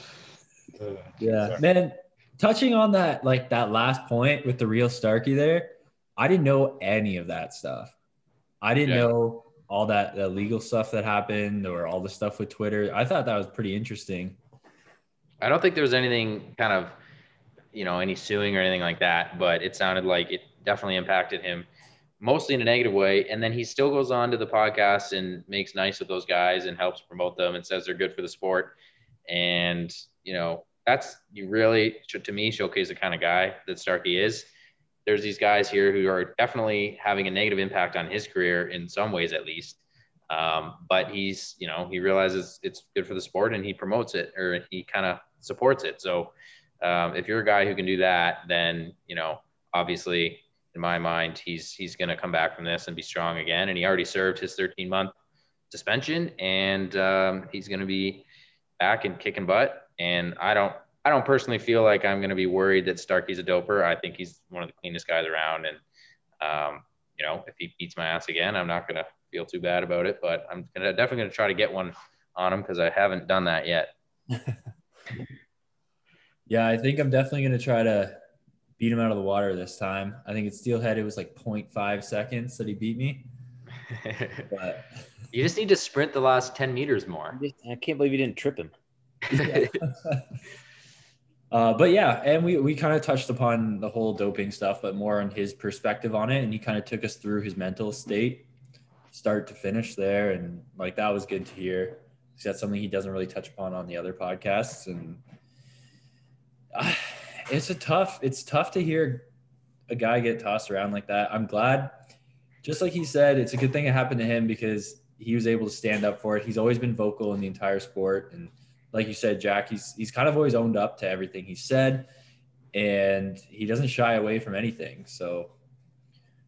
yeah, man. Touching on that, like that last point with the real Starky there, I didn't know any of that stuff. I didn't yeah. know all that the legal stuff that happened or all the stuff with Twitter. I thought that was pretty interesting. I don't think there was anything kind of you know, any suing or anything like that, but it sounded like it definitely impacted him mostly in a negative way. And then he still goes on to the podcast and makes nice with those guys and helps promote them and says they're good for the sport. And, you know, that's you really should to me showcase the kind of guy that Starky is. There's these guys here who are definitely having a negative impact on his career in some ways, at least. Um, but he's, you know, he realizes it's good for the sport and he promotes it or he kind of supports it. So um, if you're a guy who can do that, then you know obviously in my mind he's he's going to come back from this and be strong again. And he already served his 13 month suspension, and um, he's going to be back and kicking butt. And I don't I don't personally feel like I'm going to be worried that Starky's a doper. I think he's one of the cleanest guys around, and um, you know if he beats my ass again, I'm not going to feel too bad about it. But I'm gonna definitely going to try to get one on him because I haven't done that yet. Yeah, I think I'm definitely gonna try to beat him out of the water this time. I think at Steelhead it was like 0.5 seconds that he beat me. But you just need to sprint the last 10 meters more. I can't believe you didn't trip him. uh, but yeah, and we we kind of touched upon the whole doping stuff, but more on his perspective on it, and he kind of took us through his mental state, start to finish there, and like that was good to hear. 'Cause That's something he doesn't really touch upon on the other podcasts, and uh, it's a tough. It's tough to hear a guy get tossed around like that. I'm glad, just like he said, it's a good thing it happened to him because he was able to stand up for it. He's always been vocal in the entire sport, and like you said, Jack, he's he's kind of always owned up to everything he said, and he doesn't shy away from anything. So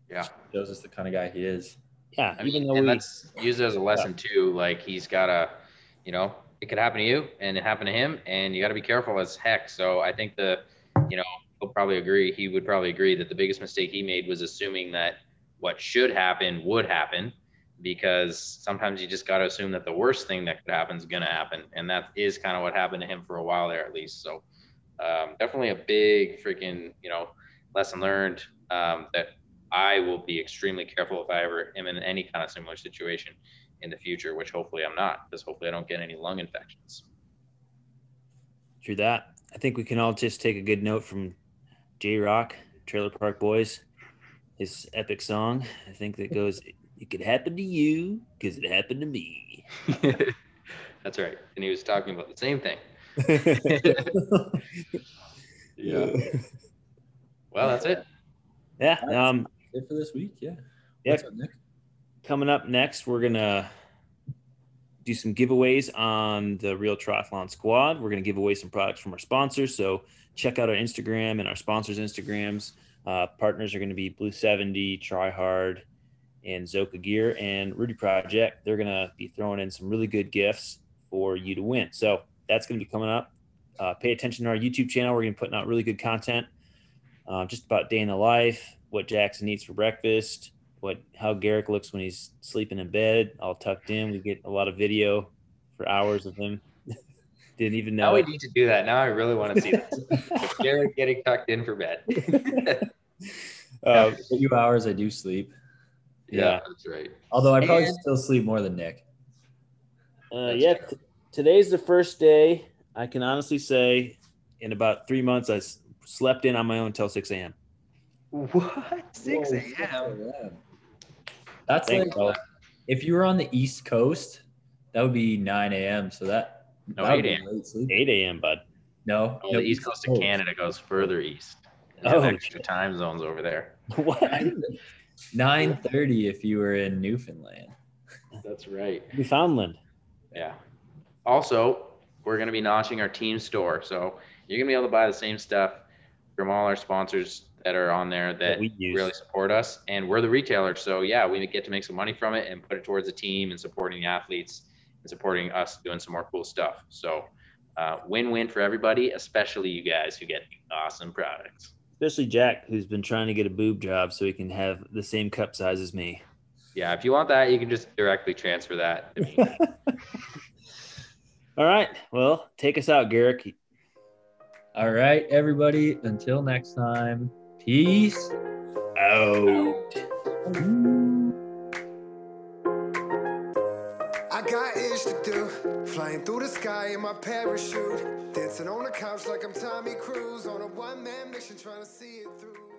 Yeah. shows us the kind of guy he is. Yeah, I even mean, though and we, that's used as a lesson too. Like he's got a, you know, it could happen to you and it happened to him, and you got to be careful as heck. So I think the, you know, he'll probably agree. He would probably agree that the biggest mistake he made was assuming that what should happen would happen, because sometimes you just got to assume that the worst thing that could happen is going to happen, and that is kind of what happened to him for a while there at least. So um, definitely a big freaking, you know, lesson learned um, that I will be extremely careful if I ever am in any kind of similar situation in the future, which hopefully I'm not, because hopefully I don't get any lung infections. True that. I think we can all just take a good note from J-Roc, Trailer Park Boys, his epic song. I think that goes, It could happen to you because it happened to me. That's right. And he was talking about the same thing. Yeah. Well, that's it. yeah. Um, It for this week, yeah. Yeah. What's up, Nick? coming up next, we're going to do some giveaways on the Real Triathlon Squad. We're going to give away some products from our sponsors. So check out our Instagram and our sponsors' Instagrams. Uh, partners are going to be Blue 70, Try Hard, and Zoka Gear and Rudy Project. They're going to be throwing in some really good gifts for you to win. So that's going to be coming up. Uh, pay attention to our YouTube channel. We're going to be putting out really good content uh, just about day in the life, what Jackson eats for breakfast, what how Garrick looks when he's sleeping in bed, all tucked in. We get a lot of video for hours of him. Didn't even know. Now know. we need to do that. Now I really want to see this. Garrick getting tucked in for bed. Uh, A few hours I do sleep. Yeah. that's right. Although I probably And- still sleep more than Nick. uh, That's yeah, t- today's the first day. I can honestly say, in about three months, I s- slept in on my own until six a.m. What? 6 a.m. That's Thanks, like fella. if you were on the East Coast, that would be 9 a.m. So that, No, that 8 a.m. Eight a.m. Bud. No, Oh, no, the east coast of Canada goes further east. They Oh, extra time zones over there. what? 9:30 if you were in Newfoundland. That's right. Newfoundland. Yeah. Also, we're going to be launching our team store. So you're going to be able to buy the same stuff from all our sponsors that are on there that we really support us. And we're the retailer. So yeah, we get to make some money from it and put it towards the team and supporting the athletes and supporting us doing some more cool stuff. So uh, win-win for everybody, especially you guys who get awesome products. Especially Jack, who's been trying to get a boob job so he can have the same cup size as me. Yeah, if you want that, you can just directly transfer that to me. All right. Well, take us out, Garrick. All right, everybody. Until next time. Peace. Out. I Flying through the sky in my parachute. Dancing on the couch like I'm Tommy Cruise on a one man mission trying to see it through.